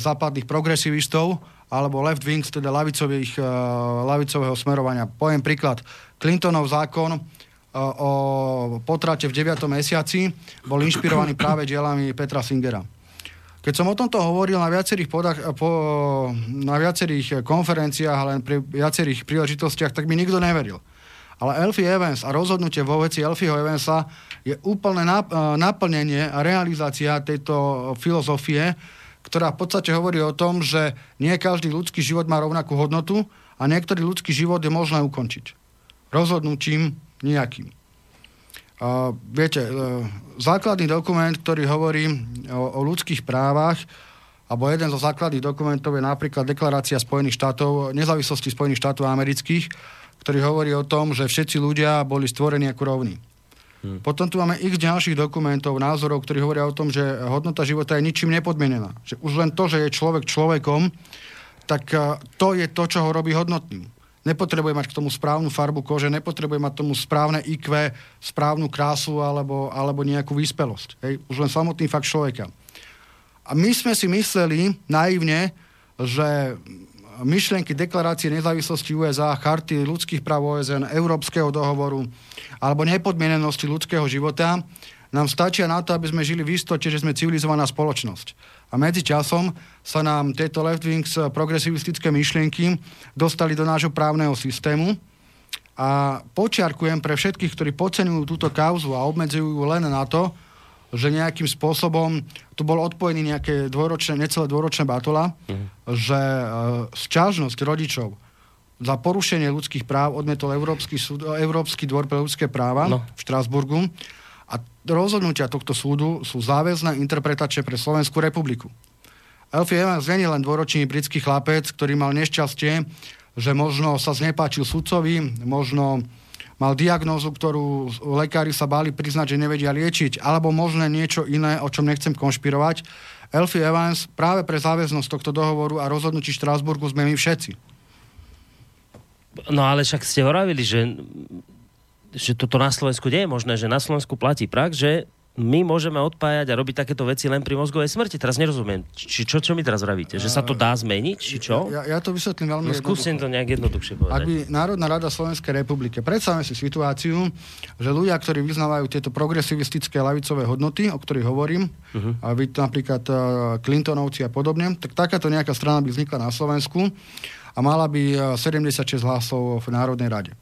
západných progresivistov alebo left wings, teda lavicových, lavicového smerovania. Poviem príklad. Clintonov zákon o potrate v 9. mesiaci bol inšpirovaný práve dielami Petra Singera. Keď som o tomto hovoril na viacerých, podach, po, na viacerých konferenciách, ale pri viacerých príležitostiach, tak mi nikto neveril. Ale Elfie Evans a rozhodnutie vo veci Elfieho Evansa je úplné naplnenie a realizácia tejto filozofie, ktorá v podstate hovorí o tom, že nie každý ľudský život má rovnakú hodnotu a niektorý ľudský život je možné ukončiť. Rozhodnutím nejakým. Uh, viete, uh, základný dokument, ktorý hovorí o, o ľudských právach, alebo jeden zo základných dokumentov je napríklad Deklarácia Spojených štátov, nezávislosti Spojených štátov amerických, ktorý hovorí o tom, že všetci ľudia boli stvorení ako rovní. Hmm. Potom tu máme x ďalších dokumentov, názorov, ktorí hovoria o tom, že hodnota života je ničím nepodmienená. Že už len to, že je človek človekom, tak eh, to je to, čo ho robí hodnotným. Nepotrebuje mať k tomu správnu farbu kože, nepotrebuje mať tomu správne IQ, správnu krásu alebo, alebo nejakú vyspelosť. Hej? Už len samotný fakt človeka. A my sme si mysleli naivne, že myšlienky deklarácie nezávislosti USA, charty ľudských práv OSN, Európskeho dohovoru, alebo nepodmienenosti ľudského života, nám stačia na to, aby sme žili v istote, že sme civilizovaná spoločnosť. A medzi časom sa nám tieto left-wings progresivistické myšlienky dostali do nášho právneho systému. A počiarkujem pre všetkých, ktorí podcenujú túto kauzu a obmedzujú len na to, že nejakým spôsobom tu bol odpojený nejaké dvojročné, necelé dvojročné batola, uh-huh. že e, sťažnosť rodičov za porušenie ľudských práv odmietol Európsky, súd, Európsky dvor pre ľudské práva no. v Štrásburgu a rozhodnutia tohto súdu sú záväzné interpretačie pre Slovenskú republiku. Elfie Evans nie je len dvoročný britský chlapec, ktorý mal nešťastie, že možno sa znepáčil sudcovi, možno mal diagnózu, ktorú lekári sa báli priznať, že nevedia liečiť, alebo možno niečo iné, o čom nechcem konšpirovať. Elfie Evans práve pre záväznosť tohto dohovoru a rozhodnutí Štrásburgu sme my všetci. No ale však ste hovorili, že, že toto na Slovensku nie je možné, že na Slovensku platí prax, že my môžeme odpájať a robiť takéto veci len pri mozgovej smrti. Teraz nerozumiem. Či, čo, čo mi teraz vravíte? Že sa to dá zmeniť? Či čo? Ja, ja to vysvetlím veľmi no, skúsim to nejak jednoduchšie povedať. Ak by Národná rada Slovenskej republiky, predstavme si situáciu, že ľudia, ktorí vyznávajú tieto progresivistické lavicové hodnoty, o ktorých hovorím, uh-huh. a vy napríklad uh, Clintonovci a podobne, tak takáto nejaká strana by vznikla na Slovensku a mala by 76 e, hlasov v Národnej rade.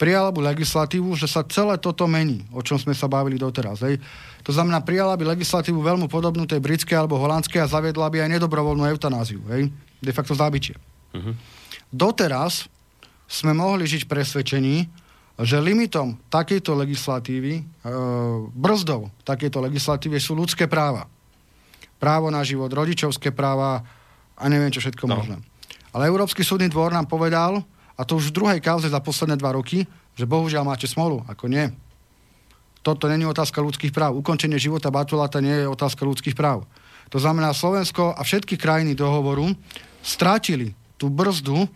Prijala by legislatívu, že sa celé toto mení, o čom sme sa bavili doteraz. Hej. To znamená, prijala by legislatívu veľmi podobnú tej britskej alebo holandskej a zaviedla by aj nedobrovoľnú eutanáziu. Hej. De facto zabitie. Uh-huh. Doteraz sme mohli žiť presvedčení, že limitom takejto legislatívy, e, brzdou takejto legislatívy sú ľudské práva. Právo na život, rodičovské práva a neviem čo všetko no. možné. Ale Európsky súdny dvor nám povedal, a to už v druhej kauze za posledné dva roky, že bohužiaľ máte smolu, ako nie. Toto není otázka ľudských práv. Ukončenie života Batulata nie je otázka ľudských práv. To znamená, Slovensko a všetky krajiny dohovoru strátili tú brzdu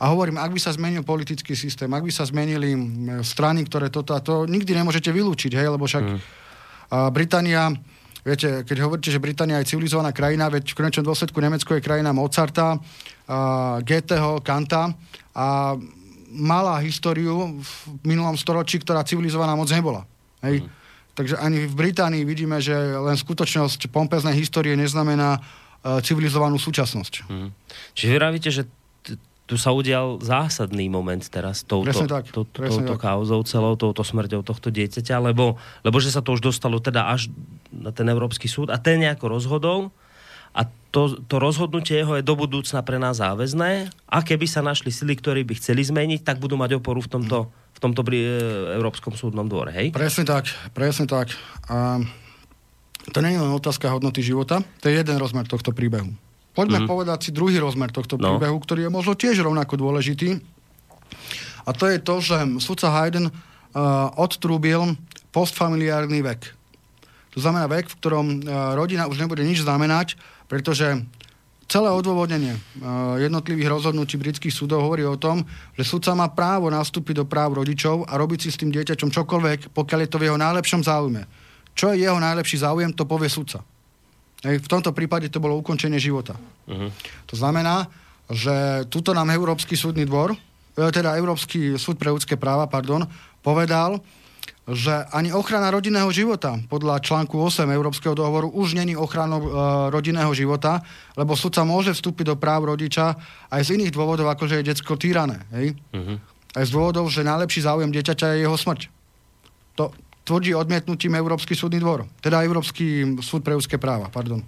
a hovorím, ak by sa zmenil politický systém, ak by sa zmenili strany, ktoré toto a to nikdy nemôžete vylúčiť, hej, lebo však mm. Británia Viete, keď hovoríte, že Británia je civilizovaná krajina, veď v konečnom dôsledku Nemecko je krajina Mozarta, uh, Goetheho, Kanta a mala históriu v minulom storočí, ktorá civilizovaná moc nebola. Hej? Mm. Takže ani v Británii vidíme, že len skutočnosť pompeznej histórie neznamená civilizovanú súčasnosť. Hmm. Čiže vy vravíte, že tu sa udial zásadný moment teraz touto, Presne tak, to, presne touto tak. kauzou celou, touto smrťou tohto dieťaťa, lebo, lebo že sa to už dostalo teda až na ten Európsky súd a ten nejako rozhodol a to, to rozhodnutie jeho je do budúcna pre nás záväzné a keby sa našli sily, ktorí by chceli zmeniť, tak budú mať oporu v tomto, v tomto bri- e, Európskom súdnom dvore, hej? Presne tak, presne tak. A to nie je len otázka hodnoty života, to je jeden rozmer tohto príbehu. Poďme mm-hmm. povedať si druhý rozmer tohto No. príbehu, ktorý je možno tiež rovnako dôležitý. A to je to, že sudca Hayden uh, odtrúbil postfamiliárny vek. To znamená vek, v ktorom uh, rodina už nebude nič znamenať, pretože celé odôvodnenie uh, jednotlivých rozhodnutí britských súdov hovorí o tom, že sudca má právo nastúpiť do práv rodičov a robiť si s tým dieťaťom čokoľvek, pokiaľ je to v jeho najlepšom záujme. Čo je jeho najlepší záujem, to povie sudca. V tomto prípade to bolo ukončenie života. Uh-huh. To znamená, že tuto nám Európsky súdny dvor, e, teda Európsky súd pre ľudské práva, pardon, povedal, že ani ochrana rodinného života podľa článku 8 Európskeho dohovoru už není ochranou e, rodinného života, lebo sudca môže vstúpiť do práv rodiča aj z iných dôvodov, ako že je detsko týrané. Hej? Uh-huh. Aj z dôvodov, že najlepší záujem dieťaťa je jeho smrť. To tvrdí odmietnutím Európsky súdny dvor. Teda Európsky súd pre ľudské práva, pardon.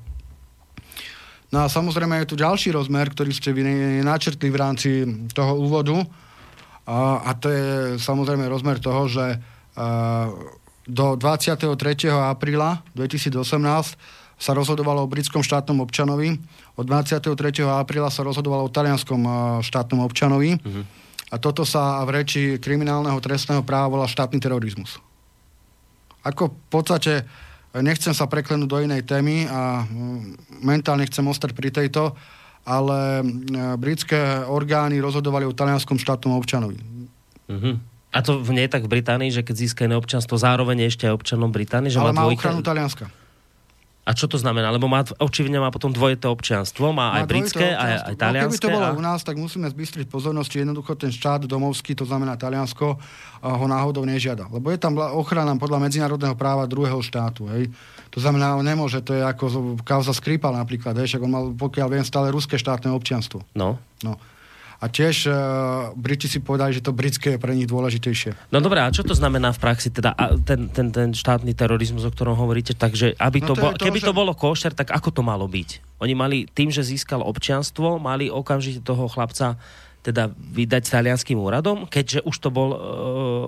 No a samozrejme je tu ďalší rozmer, ktorý ste vy načrtli v rámci toho úvodu. A, a to je samozrejme rozmer toho, že a, do 23. apríla 2018 sa rozhodovalo o britskom štátnom občanovi, od 23. apríla sa rozhodovalo o talianskom a, štátnom občanovi. Mhm. A toto sa v reči kriminálneho trestného práva volá štátny terorizmus. Ako v podstate nechcem sa preklenúť do inej témy a mm, mentálne chcem ostať pri tejto, ale mm, britské orgány rozhodovali o talianskom štátnom občanovi. Uh-huh. A to nie je tak v Británii, že keď získa iné občanstvo, zároveň ešte aj občanom Británie, že ale má dvojité- ochranu Talianska. A čo to znamená? Lebo má, očividne má potom dvojité občianstvo, má, aj Má britské, aj, občianstvo. aj No, talianské. keby to bolo a... u nás, tak musíme zbystriť pozornosť, či jednoducho ten štát domovský, to znamená Taliansko, ho náhodou nežiada. Lebo je tam ochrana podľa medzinárodného práva druhého štátu. Hej. To znamená, on nemôže, to je ako kauza Skripal napríklad, hej, však on mal, pokiaľ viem, stále ruské štátne občianstvo. No. No. A tiež uh, Briti si povedali, že to britské je pre nich dôležitejšie. no dobré, a čo to znamená v praxi? Teda a ten, ten, ten štátny terorizmus, o ktorom hovoríte, takže aby to No to je bol, to, keby že- to bolo košer, tak ako to malo byť? Oni mali tým, že získal občianstvo, mali okamžite toho chlapca teda vydať talianským úradom, keďže už to bol e,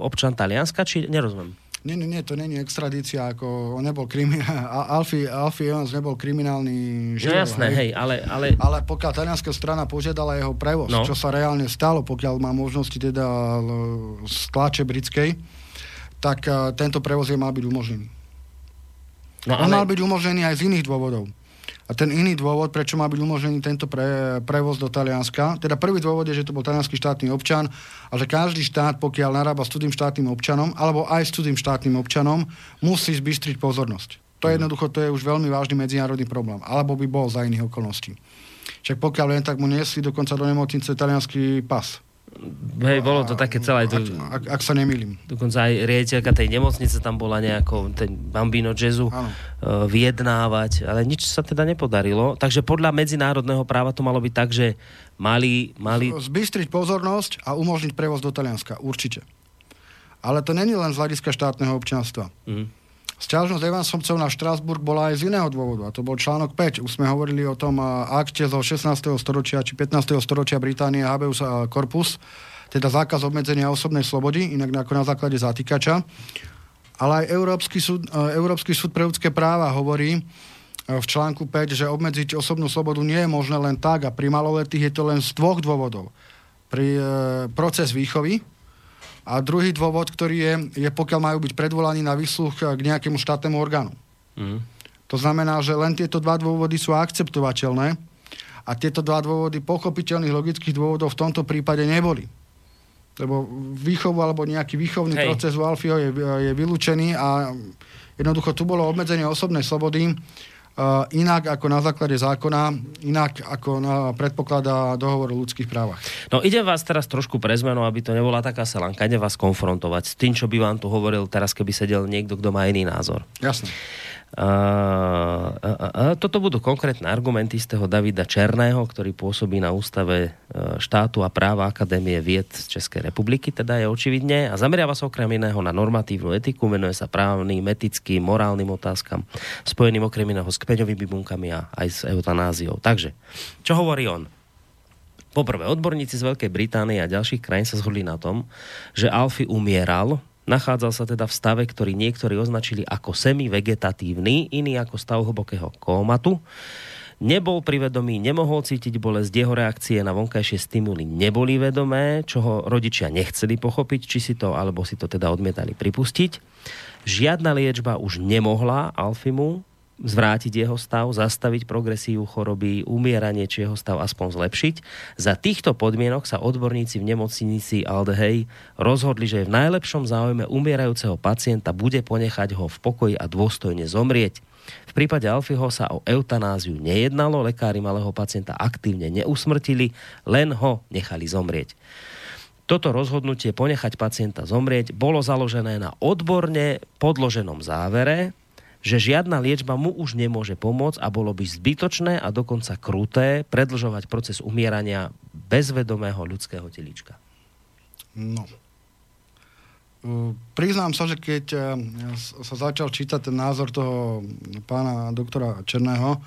občan Talianska, či nerozumiem? Nie, nie, nie, to není extradícia, ako on nebol krimi... Alfie, Alfie Evans nebol kriminálny No živel, jasné, hej, ale, ale Ale pokiaľ talianská strana požiadala jeho prevoz, No. no. čo sa reálne stalo, pokiaľ má možnosti teda l- z tlače britskej, tak uh, tento prevoz je mal byť umožnený. no, On mal ale, byť umožnený aj z iných dôvodov. A ten iný dôvod, prečo má byť umožnený tento pre, prevoz do Talianska, teda prvý dôvod je, že to bol talianský štátny občan a že každý štát, pokiaľ narába s cudzým štátnym občanom, alebo aj s cudzým štátnym občanom, musí zbystriť pozornosť. To je jednoducho, to je už veľmi vážny medzinárodný problém. Alebo by bol za iných okolností. Však pokiaľ len tak mu niesli dokonca do nemocnice talianský pas. Hej, bolo to také celé. Ak, ak, ak sa nemýlim. Dokonca aj riaditeľka tej nemocnice tam bola nejako, ten Bambino Jazzu, Áno. uh, vyjednávať, ale nič sa teda nepodarilo. Takže podľa medzinárodného práva to malo byť tak, že mali, mali Zbystriť pozornosť a umožniť prevoz do Talianska. Určite. Ale to není len z hľadiska štátneho občianstva. Mhm. Sťažnosť Evansovcov na Štrasburg bola aj z iného dôvodu, a to bol článok 5. Už sme hovorili o tom akte zo 16. storočia či 15. storočia Británie habeus corpus, teda zákaz obmedzenia osobnej slobody, inak ako na základe zatýkača. Ale aj Európsky súd, e, Európsky súd pre ľudské práva hovorí e, v článku 5, že obmedziť osobnú slobodu nie je možné len tak a pri maloletých je to len z dvoch dôvodov. Pri e, proces výchovy, a druhý dôvod, ktorý je, je pokiaľ majú byť predvolaní na výsluch k nejakému štátnemu orgánu. Mhm. To znamená, že len tieto dva dôvody sú akceptovateľné a tieto dva dôvody pochopiteľných logických dôvodov v tomto prípade neboli. Lebo výchovu alebo nejaký výchovný Hej. proces u Alfieho je, je vylúčený a jednoducho tu bolo obmedzenie osobnej slobody inak ako na základe zákona, inak ako na, predpokladá dohovor o ľudských právach. No ide vás teraz trošku pre zmenu, aby to nebola taká selanka, ide vás konfrontovať s tým, čo by vám tu hovoril teraz, keby sedel niekto, kto má iný názor. Jasné. A, a, a, toto budú konkrétne argumenty z toho Davida Černého, ktorý pôsobí na Ústave e, štátu a práva Akadémie vied Českej republiky, teda je očividne, a zameriava sa okrem iného na normatívnu etiku, venuje sa právnym, etickým, morálnym otázkam, spojeným okrem iného s kmeňovými bunkami a aj s eutanáziou. Takže, čo hovorí on? Poprvé, odborníci z Veľkej Británie a ďalších krajín sa zhodli na tom, že Alfy umieral, Nachádzal sa teda v stave, ktorý niektorí označili ako semi-vegetatívny, iný ako stav hlbokého kómatu. Nebol pri vedomí, nemohol cítiť bolesť, jeho reakcie na vonkajšie stimuly neboli vedomé, čo ho rodičia nechceli pochopiť, či si to, alebo si to teda odmietali pripustiť. Žiadna liečba už nemohla Alfimu zvrátiť jeho stav, zastaviť progresívu choroby, umieranie či jeho stav aspoň zlepšiť. Za týchto podmienok sa odborníci v nemocnici Aldehej rozhodli, že v najlepšom záujme umierajúceho pacienta bude ponechať ho v pokoji a dôstojne zomrieť. V prípade Alfieho sa o eutanáziu nejednalo, lekári malého pacienta aktívne neusmrtili, len ho nechali zomrieť. Toto rozhodnutie ponechať pacienta zomrieť bolo založené na odborne podloženom závere, že žiadna liečba mu už nemôže pomôcť a bolo by zbytočné a dokonca kruté predlžovať proces umierania bezvedomého ľudského telička. No. Priznám sa, že keď eh, sa začal čítať ten názor toho pána doktora Černého,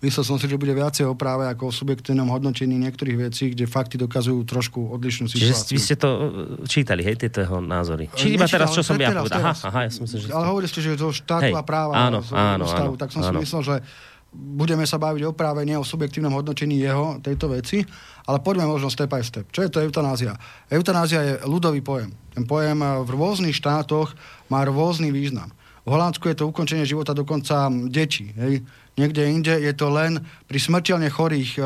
Myslel som si, že bude viacej o práve ako o subjektívnom hodnotení niektorých vecí, kde fakty dokazujú trošku odlišnú situáciu. Čiže vy ste to uh, čítali, hej, tieto jeho názory? Či iba teraz, čo som ja povedal? Aha, aha, ja som myslel, že... Ale hovorili ste, že to štátu a práva áno, áno, ústavu, áno, tak som áno. si myslel, že budeme sa baviť o práve, nie o subjektívnom hodnotení jeho, tejto veci, ale poďme možno step by step. Čo je to eutanázia? Eutanázia je ľudový pojem. Ten pojem v rôznych štátoch má rôzny význam. V Holandsku je to ukončenie života dokonca detí. Hej? Niekde inde je to len pri smrteľne chorých e,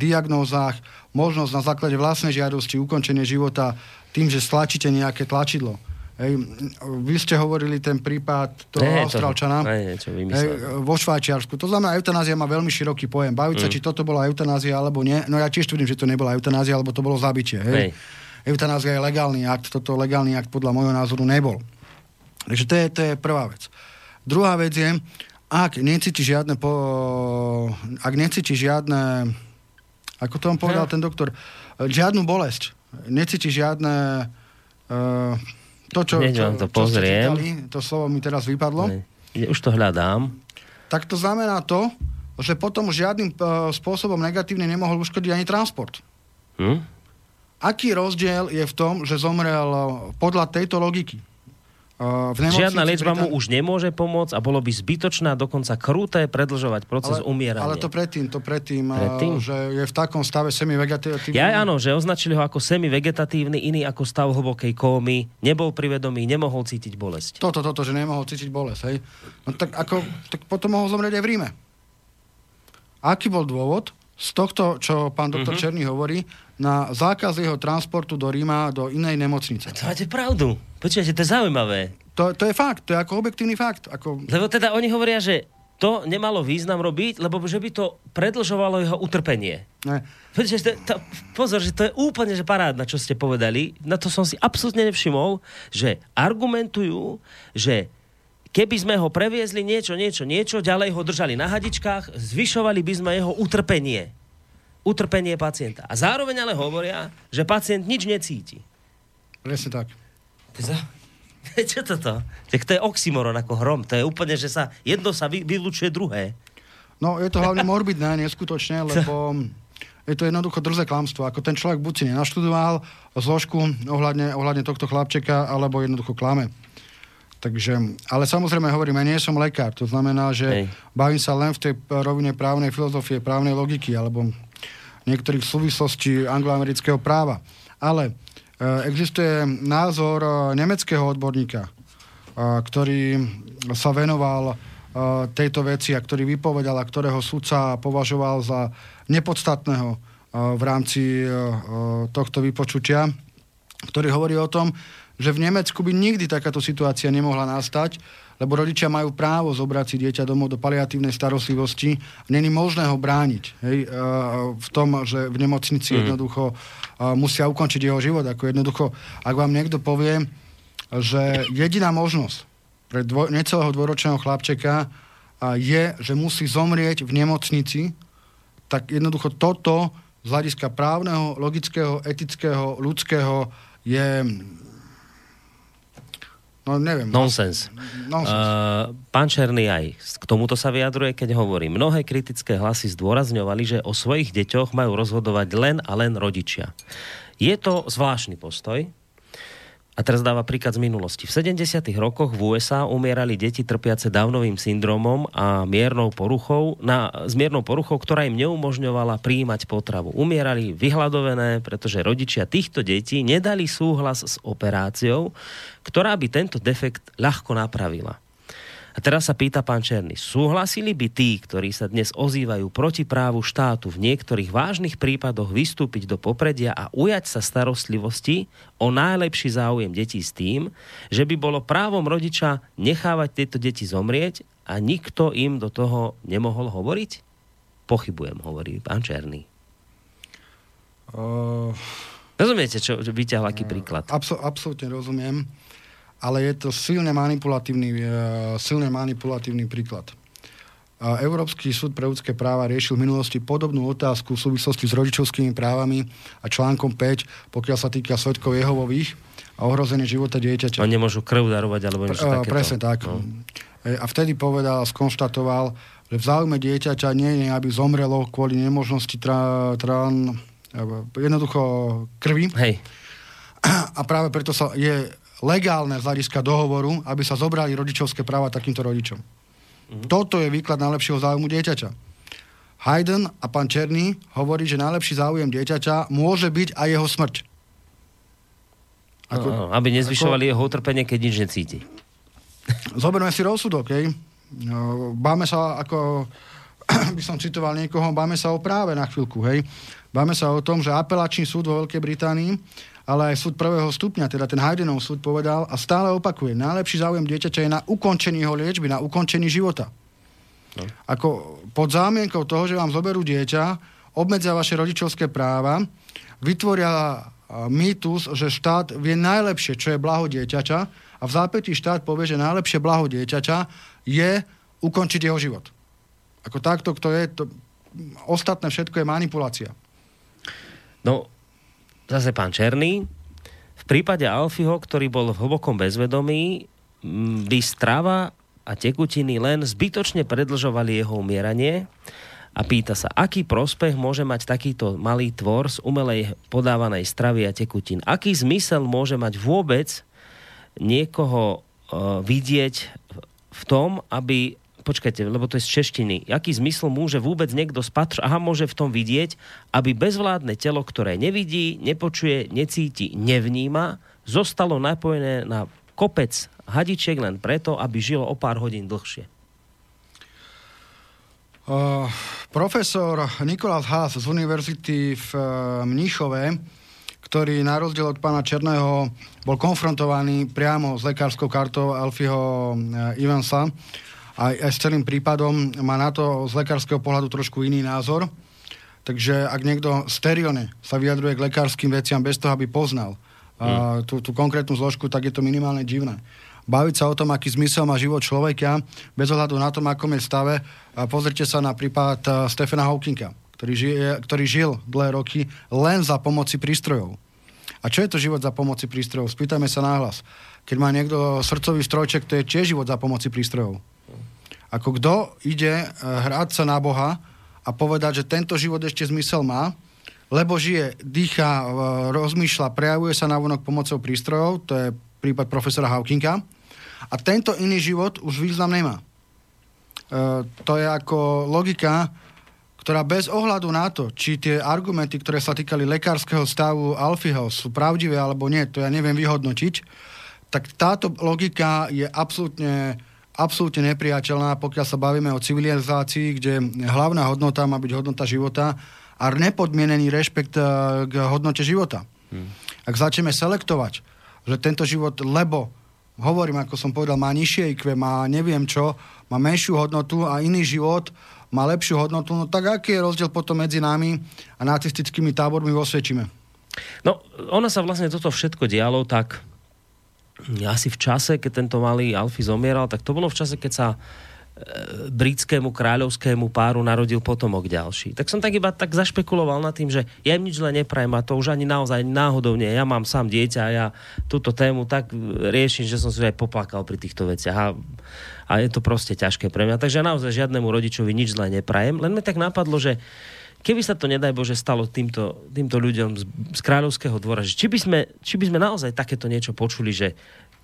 diagnózach možnosť na základe vlastnej žiadosti ukončenie života tým, že stlačíte nejaké tlačidlo. Hej, vy ste hovorili ten prípad toho ne, Austrálčana to, ne, hej, vo Švajčiarsku. To znamená, eutanázia má veľmi široký pojem. Baviť mm. sa, či toto bola eutanázia alebo nie. No ja tiež tvrdím, že to nebola eutanázia, alebo to bolo zabitie. Hej. Hej. Eutanázia je legálny akt, toto legálny akt podľa môjho názoru nebol. Takže to je, to je prvá vec. Druhá vec je, ak necíti žiadne po, ak necíti žiadne ako to on povedal ja. ten doktor, žiadnu bolesť, necíti žiadne uh, to, čo, čo, to čo pozriem. Čítali, to slovo mi teraz vypadlo. Ne. Už to hľadám. Tak to znamená to, že potom žiadnym uh, spôsobom negatívne nemohol uškodiť ani transport. Hm? Aký rozdiel je v tom, že zomrel podľa tejto logiky? Uh, Žiadna liečba mu už nemôže pomôcť a bolo by zbytočné a dokonca kruté predlžovať proces ale, umierania. Ale to predtým, to predtým, predtým? Uh, že je v takom stave semi-vegetatívny. Ja áno, že označili ho ako semi-vegetatívny, iný ako stav hlbokej kómy, nebol privedomý, nemohol cítiť bolesť. Toto, toto, že nemohol cítiť bolesť, hej. No tak, ako, tak potom mohol zomrieť aj v Ríme. Aký bol dôvod? Z tohto, čo pán doktor uh-huh. Černý hovorí, na zákaz jeho transportu do Ríma do inej nemocnice. To máte pravdu. Počujete, to je zaujímavé. To, to je fakt, to je ako objektívny fakt. Ako... Lebo teda oni hovoria, že to nemalo význam robiť, lebo že by to predlžovalo jeho utrpenie. Ne. Počujete, to, to, pozor, že to je úplne že parádna, čo ste povedali. Na to som si absolútne nevšimol, že argumentujú, že keby sme ho previezli niečo, niečo, niečo, ďalej ho držali na hadičkách, zvyšovali by sme jeho utrpenie utrpenie pacienta. A zároveň ale hovoria, že pacient nič necíti. Presne tak. Čo toto? Tak to je oxymoron ako hrom. To je úplne, že sa jedno sa vy, vylúčuje druhé. No, je to hlavne morbidné, neskutočne, lebo je to jednoducho drze klamstvo. Ako ten človek buď si nenaštudoval zložku ohľadne, ohľadne tohto chlapčeka, alebo jednoducho klame. Takže, ale samozrejme hovorím, ja nie som lekár, to znamená, že Hej. bavím sa len v tej rovine právnej filozofie, právnej logiky, alebo niektorých súvislostí angloamerického práva. Ale e, existuje názor e, nemeckého odborníka, e, ktorý sa venoval tejto veci a ktorý vypovedal a ktorého sudca považoval za nepodstatného v rámci tohto vypočutia, ktorý hovorí o tom, že v Nemecku by nikdy takáto situácia nemohla nastať, lebo rodičia majú právo zobrať si dieťa domov do paliatívnej starostlivosti. Není možné ho brániť hej, v tom, že v nemocnici mm. jednoducho musia ukončiť jeho život. Ako jednoducho, ak vám niekto povie, že jediná možnosť pre dvoj, necelého dvoročného chlapčeka je, že musí zomrieť v nemocnici, tak jednoducho toto z hľadiska právneho, logického, etického, ľudského je No neviem. Nonsens. Nonsens. Uh, pán Černý aj k tomuto sa vyjadruje, keď hovorí. Mnohé kritické hlasy zdôrazňovali, že o svojich deťoch majú rozhodovať len a len rodičia. Je to zvláštny postoj, a teraz dáva príklad z minulosti. V 70. rokoch v USA umierali deti trpiace dávnovým syndromom a miernou poruchou, na, s miernou poruchou, ktorá im neumožňovala príjmať potravu. Umierali vyhľadovené, pretože rodičia týchto detí nedali súhlas s operáciou, ktorá by tento defekt ľahko napravila. A teraz sa pýta pán Černý, súhlasili by tí, ktorí sa dnes ozývajú proti právu štátu v niektorých vážnych prípadoch vystúpiť do popredia a ujať sa starostlivosti o najlepší záujem detí s tým, že by bolo právom rodiča nechávať tieto deti zomrieť a nikto im do toho nemohol hovoriť? Pochybujem, hovorí pán Černý. Uh... Rozumiete, čo vyťahol aký príklad? Absol- absolútne rozumiem ale je to silne manipulatívny, e, silne manipulatívny príklad. Európsky súd pre ľudské práva riešil v minulosti podobnú otázku v súvislosti s rodičovskými právami a článkom 5, pokiaľ sa týka svetkov Jehovových a ohrozenie života dieťaťa. Oni nemôžu krv darovať alebo niečo Pre, takéto. Presne tak. No. E, a vtedy povedal, skonštatoval, že v záujme dieťaťa nie je, aby zomrelo kvôli nemožnosti tra, tra, jednoducho krvi. Hej. A práve preto sa je legálne z hľadiska dohovoru, aby sa zobrali rodičovské práva takýmto rodičom. Mm-hmm. Toto je výklad najlepšieho záujmu dieťaťa. Haydn a pán Černý hovorí, že najlepší záujem dieťaťa môže byť aj jeho smrť. Ako, no, aby nezvyšovali ako, jeho utrpenie, keď nič necíti. Zoberme si rozsudok, hej. No, báme sa, ako by som citoval niekoho, báme sa o práve na chvíľku, hej. Báme sa o tom, že apelačný súd vo Veľkej Británii ale aj súd prvého stupňa, teda ten Haydenov súd povedal a stále opakuje, najlepší záujem dieťaťa je na ukončení jeho liečby, na ukončení života. No. Ako pod zámienkou toho, že vám zoberú dieťa, obmedzia vaše rodičovské práva, vytvoria mýtus, že štát vie najlepšie, čo je blaho dieťaťa a v zápätí štát povie, že najlepšie blaho dieťaťa je ukončiť jeho život. Ako takto, kto je, to, ostatné všetko je manipulácia. No, zase pán Černý, v prípade Alfieho, ktorý bol v hlbokom bezvedomí, by strava a tekutiny len zbytočne predlžovali jeho umieranie a pýta sa, aký prospech môže mať takýto malý tvor z umelej podávanej stravy a tekutín. Aký zmysel môže mať vôbec niekoho uh, vidieť v tom, aby počkajte, lebo to je z češtiny. Aký zmysel môže vôbec niekto spatr, aha, môže v tom vidieť, aby bezvládne telo, ktoré nevidí, nepočuje, necíti, nevníma, zostalo napojené na kopec hadičiek len preto, aby žilo o pár hodín dlhšie? Uh, profesor Nikolás Haas z univerzity v uh, Mníchove, ktorý na rozdiel od pána Černého bol konfrontovaný priamo s lekárskou kartou Alfieho uh, Ivansa, aj, aj s celým prípadom má na to z lekárskeho pohľadu trošku iný názor. Takže ak niekto sterilne sa vyjadruje k lekárskym veciam bez toho, aby poznal mm. tú, tú konkrétnu zložku, tak je to minimálne divné. Baviť sa o tom, aký zmysel má život človeka, bez ohľadu na tom, akom je stave. A pozrite sa na prípad Stefana Hawkinga, ktorý, žije, ktorý žil dlhé roky len za pomoci prístrojov. A čo je to život za pomoci prístrojov? Spýtajme sa náhlas. Keď má niekto srdcový strojček, to je tiež život za pomoci prístrojov. Ako kto ide eh, hrať sa na Boha a povedať, že tento život ešte zmysel má, lebo žije, dýcha, eh, rozmýšľa, prejavuje sa vonok pomocou prístrojov, to je prípad profesora Hawkinga, a tento iný život už význam nemá. E, to je ako logika, ktorá bez ohľadu na to, či tie argumenty, ktoré sa týkali lekárskeho stavu Alfieho sú pravdivé alebo nie, to ja neviem vyhodnotiť, tak táto logika je absolútne absolútne nepriateľná, pokiaľ sa bavíme o civilizácii, kde hlavná hodnota má byť hodnota života a nepodmienený rešpekt eh, k hodnote života. Hmm. Ak začneme selektovať, že tento život, lebo hovorím, ako som povedal, má nižšie IQ, má neviem čo, má menšiu hodnotu a iný život má lepšiu hodnotu, no tak aký je rozdiel potom medzi nami a nacistickými tábormi vo Osviečime? No, ono sa vlastne toto všetko dialo tak asi v čase, keď tento malý Alfie zomieral, tak to bolo v čase, keď sa britskému kráľovskému páru narodil potomok ďalší. Tak som tak iba tak zašpekuloval nad tým, že ja im nič len neprajem a to už ani naozaj náhodou nie. Ja mám sám dieťa a ja túto tému tak riešim, že som si aj poplakal pri týchto veciach. A, a je to proste ťažké pre mňa. Takže naozaj žiadnemu rodičovi nič zle neprajem. Len mi tak napadlo, že keby sa to, nedaj Bože, stalo týmto, týmto ľuďom z, z kráľovského dvora, že či by, sme, či by sme naozaj takéto niečo počuli, že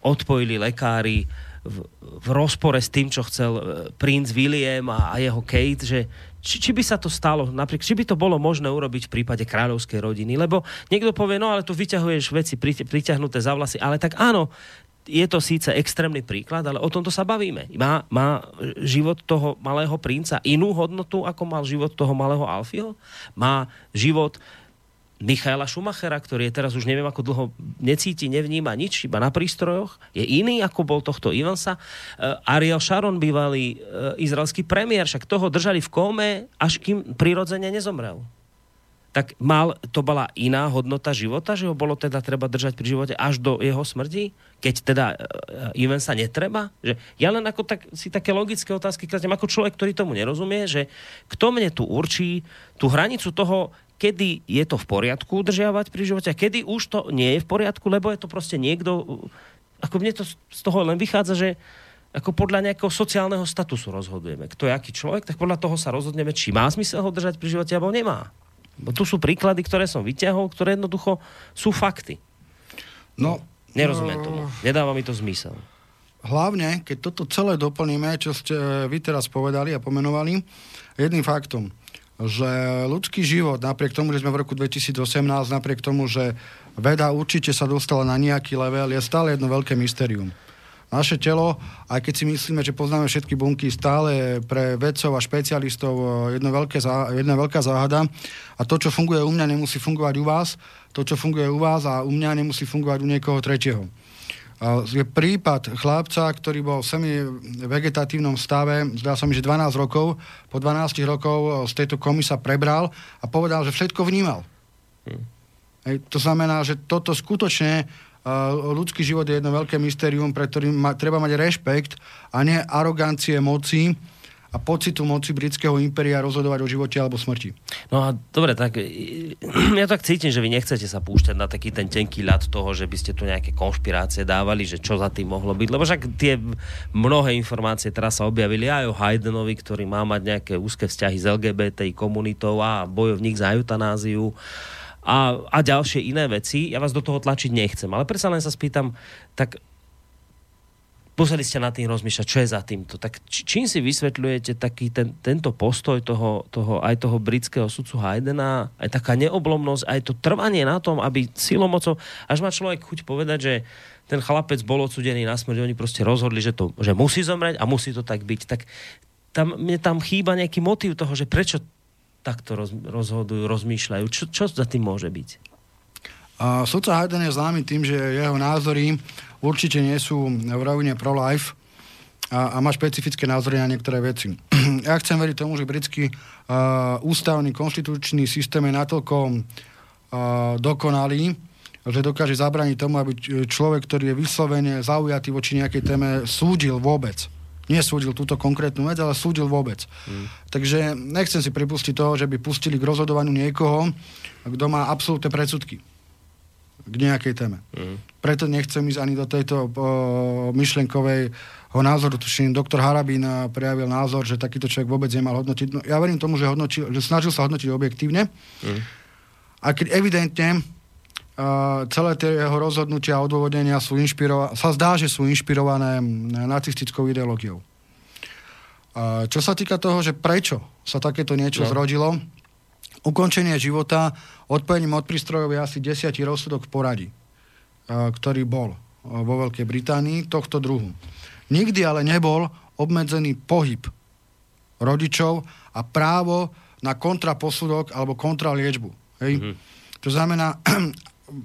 odpojili lekári v, v rozpore s tým, čo chcel e, princ William a, a jeho Kate, že či, či by sa to stalo, napríklad, či by to bolo možné urobiť v prípade kráľovskej rodiny, lebo niekto povie, no ale tu vyťahuješ veci priťahnuté za vlasy, ale tak áno, je to síce extrémny príklad, ale o tomto sa bavíme. Má, má život toho malého princa inú hodnotu, ako mal život toho malého Alfieho? Má život Michaela Schumachera, ktorý je teraz už neviem ako dlho necíti, nevníma nič, iba na prístrojoch, je iný ako bol tohto Ivansa. Uh, Ariel Sharon, bývalý uh, izraelský premiér, však toho držali v kóme, až kým prirodzene nezomrel tak mal, to bola iná hodnota života, že ho bolo teda treba držať pri živote až do jeho smrti, keď teda uh, sa netreba? Že ja len ako tak, si také logické otázky kladem ako človek, ktorý tomu nerozumie, že kto mne tu určí tú hranicu toho, kedy je to v poriadku udržiavať pri živote a kedy už to nie je v poriadku, lebo je to proste niekto, ako mne to z toho len vychádza, že ako podľa nejakého sociálneho statusu rozhodujeme. Kto je aký človek, tak podľa toho sa rozhodneme, či má zmysel ho držať pri živote, alebo nemá. Tu sú príklady, ktoré som vyťahol, ktoré jednoducho sú fakty. No, Nerozumiem tomu. Nedáva mi to zmysel. Hlavne, keď toto celé doplníme, čo ste vy teraz povedali a pomenovali, jedným faktom, že ľudský život, napriek tomu, že sme v roku 2018, napriek tomu, že veda určite sa dostala na nejaký level, je stále jedno veľké mystérium. Naše telo, aj keď si myslíme, že poznáme všetky bunky, stále pre vedcov a špecialistov eh, jedno veľké, jedna veľká záhada. A to, čo funguje u mňa, nemusí fungovať u vás. To, čo funguje u vás a u mňa, nemusí fungovať u niekoho tretieho. Je prípad chlapca, ktorý bol v semi-vegetatívnom stave, zdá sa mi, že 12 rokov, po 12 rokov eh, z tejto komisa prebral a povedal, že všetko vnímal. Hmm. Hej, to znamená, že toto skutočne ľudský život je jedno veľké mystérium, pre ktorým ma, treba mať rešpekt a nie arogancie moci a pocitu moci britského impéria rozhodovať o živote alebo smrti. No a dobre, tak ja tak cítim, že vy nechcete sa púšťať na taký ten tenký ľad toho, že by ste tu nejaké konšpirácie dávali, že čo za tým mohlo byť, lebo však tie mnohé informácie teraz sa objavili aj o Haydenovi, ktorý má mať nejaké úzke vzťahy s LGBT komunitou a bojovník za eutanáziu a, a ďalšie iné veci. Ja vás do toho tlačiť nechcem, ale predsa len sa spýtam, tak museli ste nad tým rozmýšľať, čo je za týmto. Tak čím si vysvetľujete taký ten, tento postoj toho, toho, aj toho britského sudcu Haydena, aj taká neoblomnosť, aj to trvanie na tom, aby silomocou, až má človek chuť povedať, že ten chlapec bol odsudený na smrť, oni proste rozhodli, že, to, že musí zomrieť a musí to tak byť. Tak tam, mne tam chýba nejaký motív toho, že prečo takto roz, rozhodujú, rozmýšľajú. Čo, čo za tým môže byť? A sudca Hayden je známy tým, že jeho názory určite nie sú v rovine pro-life a, a má špecifické názory na niektoré veci. ja chcem veriť tomu, že britský uh, ústavný konštitučný systém je natoľko uh, dokonalý, že dokáže zabraniť tomu, aby človek, ktorý je vyslovene zaujatý voči nejakej téme, súdil vôbec nesúdil túto konkrétnu vec, ale súdil vôbec. Mm. Takže nechcem si pripustiť toho, že by pustili k rozhodovaniu niekoho, kto má absolútne predsudky k nejakej téme. Mm. Preto nechcem ísť ani do tejto o, myšlenkovej ho názoru. Tuším, doktor Harabín prejavil názor, že takýto človek vôbec nemal hodnotiť. No, ja verím tomu, že, hodnotil, že snažil sa hodnotiť objektívne. Mm. A keď evidentne celé tie jeho rozhodnutia a odôvodnenia sú inšpirované, sa zdá, že sú inšpirované nacistickou ideológiou. Čo sa týka toho, že prečo sa takéto niečo no. zrodilo, ukončenie života odpojením od prístrojov je asi desiatý rozsudok v poradí, ktorý bol vo Veľkej Británii tohto druhu. Nikdy ale nebol obmedzený pohyb rodičov a právo na kontraposudok alebo kontraliečbu. Hej? Mm-hmm. To znamená,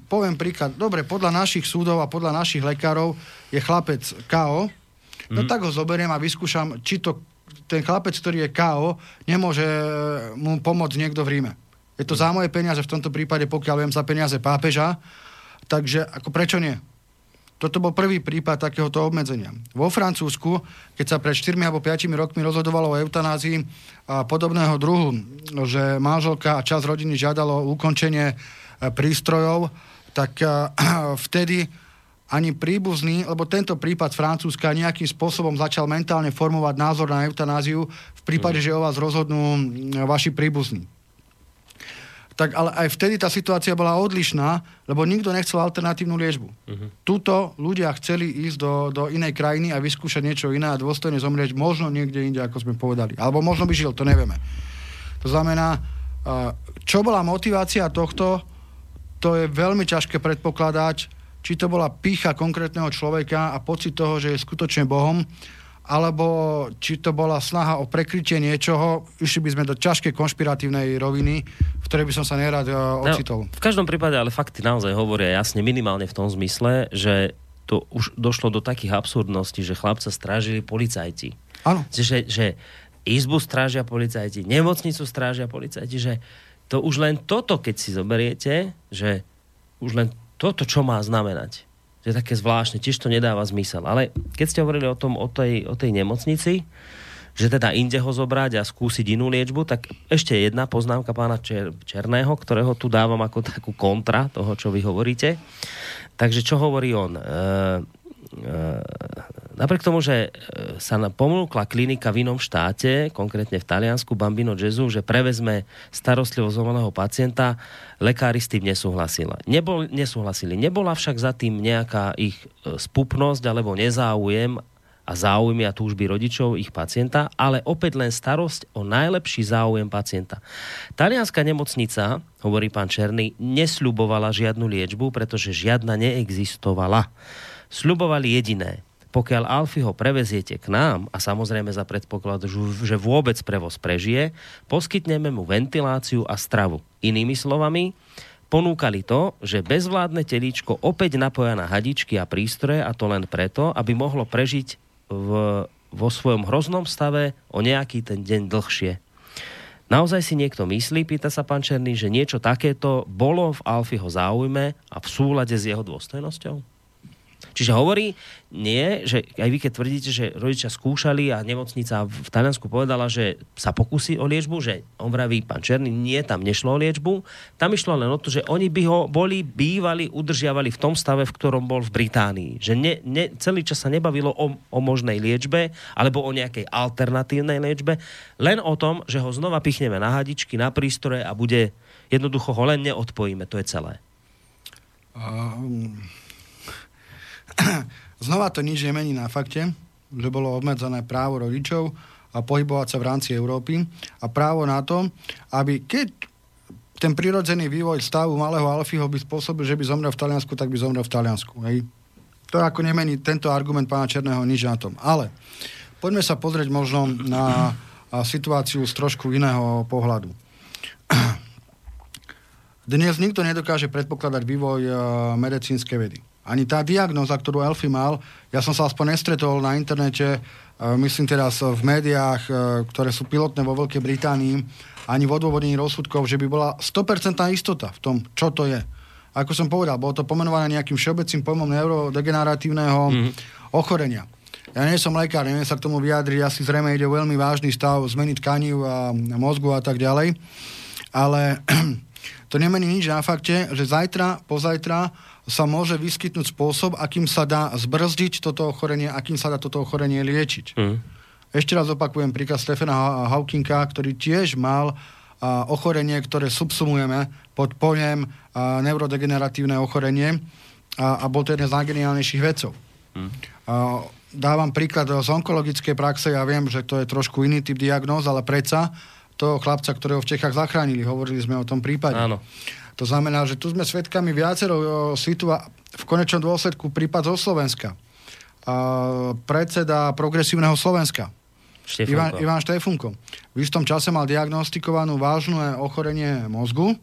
poviem príklad, dobre, podľa našich súdov a podľa našich lekárov je chlapec KO, mm. no mhm. tak ho zoberiem a vyskúšam, či to ten chlapec, ktorý je KO, nemôže e, mu pomôcť niekto v Ríme. Je to mm. za moje peniaze, v tomto prípade, pokiaľ viem, za peniaze pápeža, takže ako prečo nie? Toto bol prvý prípad takéhoto obmedzenia. Vo Francúzsku, keď sa pred 4 alebo 5 rokmi rozhodovalo o eutanázii a podobného druhu, že manželka a čas rodiny žiadalo ukončenie prístrojov, tak e, vtedy ani príbuzný, lebo tento prípad Francúzska nejakým spôsobom začal mentálne formovať názor na eutanáziu v prípade, mm. že o vás rozhodnú vaši príbuzní tak ale aj vtedy tá situácia bola odlišná, lebo nikto nechcel alternatívnu liečbu. Uh-huh. Tuto ľudia chceli ísť do, do inej krajiny a vyskúšať niečo iné a dôstojne zomrieť možno niekde inde, ako sme povedali. Alebo možno by žil, to nevieme. To znamená, čo bola motivácia tohto, to je veľmi ťažké predpokladať, či to bola pícha konkrétneho človeka a pocit toho, že je skutočne Bohom, alebo či to bola snaha o prekrytie niečoho, išli by sme do ťažkej konšpiratívnej roviny, v ktorej by som sa nerad uh, ocitol. No, v každom prípade ale fakty naozaj hovoria jasne, minimálne v tom zmysle, že to už došlo do takých absurdností, že chlapca strážili policajti. Áno. Že, že izbu strážia policajti, nemocnicu strážia policajti, že to už len toto, keď si zoberiete, že už len toto, čo má znamenať to je také zvláštne, tiež to nedáva zmysel. Ale keď ste hovorili o, tom, o, tej, o tej nemocnici, že teda inde ho zobrať a skúsiť inú liečbu, tak ešte jedna poznámka pána Čer- Černého, ktorého tu dávam ako takú kontra toho, čo vy hovoríte. Takže čo hovorí on? E, Napriek tomu, že e, sa pomúkla klinika v inom štáte, konkrétne v Taliansku, Bambino Gesù, že prevezme starostlivosť o pacienta, lekári s tým nesúhlasili. Nebol, nesúhlasili. Nebola však za tým nejaká ich e, spupnosť alebo nezáujem a záujmy a túžby rodičov ich pacienta, ale opäť len starosť o najlepší záujem pacienta. Talianská nemocnica, hovorí pán Černý, nesľubovala žiadnu liečbu, pretože žiadna neexistovala. Sľubovali jediné, pokiaľ Alfy ho preveziete k nám, a samozrejme za predpoklad, že vôbec prevoz prežije, poskytneme mu ventiláciu a stravu. Inými slovami, ponúkali to, že bezvládne telíčko opäť napoja na hadičky a prístroje a to len preto, aby mohlo prežiť v, vo svojom hroznom stave o nejaký ten deň dlhšie. Naozaj si niekto myslí, pýta sa pán Černý, že niečo takéto bolo v Alfyho záujme a v súlade s jeho dôstojnosťou? Čiže hovorí, nie, že aj vy keď tvrdíte, že rodičia skúšali a nemocnica v Taliansku povedala, že sa pokusí o liečbu, že on vraví, pán Černý, nie, tam nešlo o liečbu, tam išlo len o to, že oni by ho boli, bývali, udržiavali v tom stave, v ktorom bol v Británii. Že ne, ne, celý čas sa nebavilo o, o možnej liečbe alebo o nejakej alternatívnej liečbe, len o tom, že ho znova pichneme na hadičky, na prístroje a bude jednoducho ho len neodpojíme. To je celé. Um Znova to nič nemení na fakte, že bolo obmedzené právo rodičov a pohybovať sa v rámci Európy a právo na to, aby keď ten prirodzený vývoj stavu malého Alfího by spôsobil, že by zomrel v Taliansku, tak by zomrel v Taliansku. Hej. To ako nemení tento argument pána Černého nič na tom. Ale poďme sa pozrieť možno na situáciu z trošku iného pohľadu. Dnes nikto nedokáže predpokladať vývoj medicínskej vedy ani tá diagnoza, ktorú Elfy mal, ja som sa aspoň nestretol na internete, e, myslím teraz v médiách, e, ktoré sú pilotné vo Veľkej Británii, ani v odôvodnení rozsudkov, že by bola 100% istota v tom, čo to je. Ako som povedal, bolo to pomenované nejakým všeobecným pojmom neurodegeneratívneho mm-hmm. ochorenia. Ja nie som lekár, neviem sa k tomu vyjadriť, asi zrejme ide o veľmi vážny stav zmeny tkaní a mozgu a tak ďalej, ale to nemení nič na fakte, že zajtra, pozajtra sa môže vyskytnúť spôsob, akým sa dá zbrzdiť toto ochorenie, akým sa dá toto ochorenie liečiť. Mm. Ešte raz opakujem príklad Stefana Hawkinga, ktorý tiež mal a, ochorenie, ktoré subsumujeme pod pojem a, neurodegeneratívne ochorenie a, a bol to jeden z najgeniálnejších vedcov. Mm. A, dávam príklad z onkologickej praxe, ja viem, že to je trošku iný typ diagnóz, ale predsa toho chlapca, ktorého v Čechách zachránili, hovorili sme o tom prípade. Áno. To znamená, že tu sme svedkami viacero situa- v konečnom dôsledku prípad zo Slovenska. A predseda progresívneho Slovenska. Ivan, Ivan Štefunko. V istom čase mal diagnostikovanú vážnu ochorenie mozgu,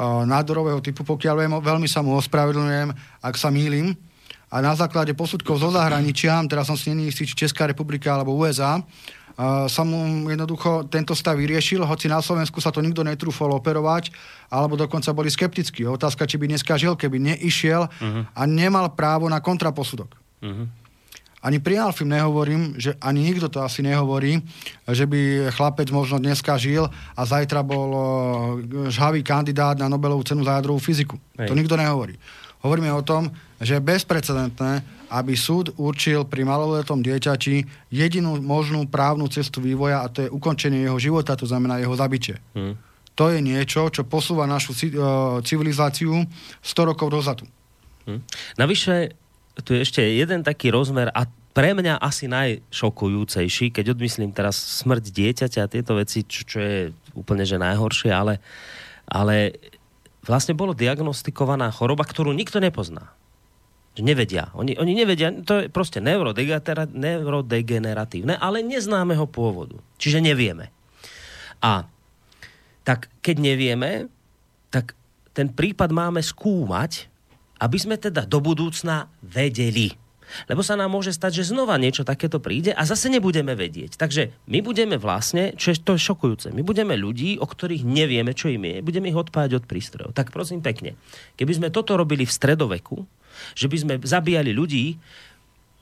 nádorového typu, pokiaľ viem, veľmi sa mu ospravedlňujem, ak sa mýlim, a na základe posudkov zo zahraničia, teraz som si není istý, či Česká republika alebo USA, uh, sa mu jednoducho tento stav vyriešil, hoci na Slovensku sa to nikto netrúfol operovať, alebo dokonca boli skeptickí. Otázka, či by dneska žil, keby neišiel uh-huh. a nemal právo na kontraposudok. Uh-huh. Ani pri Alfim nehovorím, že ani nikto to asi nehovorí, že by chlapec možno dneska žil a zajtra bol žhavý kandidát na Nobelovú cenu za jadrovú fyziku. Hej. To nikto nehovorí. Hovoríme o tom, že je bezprecedentné, aby súd určil pri maloletom dieťači jedinú možnú právnu cestu vývoja a to je ukončenie jeho života, to znamená jeho zabitie. Hmm. To je niečo, čo posúva našu civilizáciu 100 rokov dozadu. Hmm. Navyše, tu je ešte jeden taký rozmer a pre mňa asi najšokujúcejší, keď odmyslím teraz smrť dieťaťa a tieto veci, čo, čo je úplne že najhoršie, ale, ale vlastne bolo diagnostikovaná choroba, ktorú nikto nepozná. Že nevedia. Oni, oni nevedia, to je proste neurodegeneratívne, ale neznámeho pôvodu. Čiže nevieme. A tak keď nevieme, tak ten prípad máme skúmať aby sme teda do budúcna vedeli. Lebo sa nám môže stať, že znova niečo takéto príde a zase nebudeme vedieť. Takže my budeme vlastne, čo je to šokujúce, my budeme ľudí, o ktorých nevieme, čo im je, budeme ich odpájať od prístrojov. Tak prosím pekne, keby sme toto robili v stredoveku, že by sme zabíjali ľudí,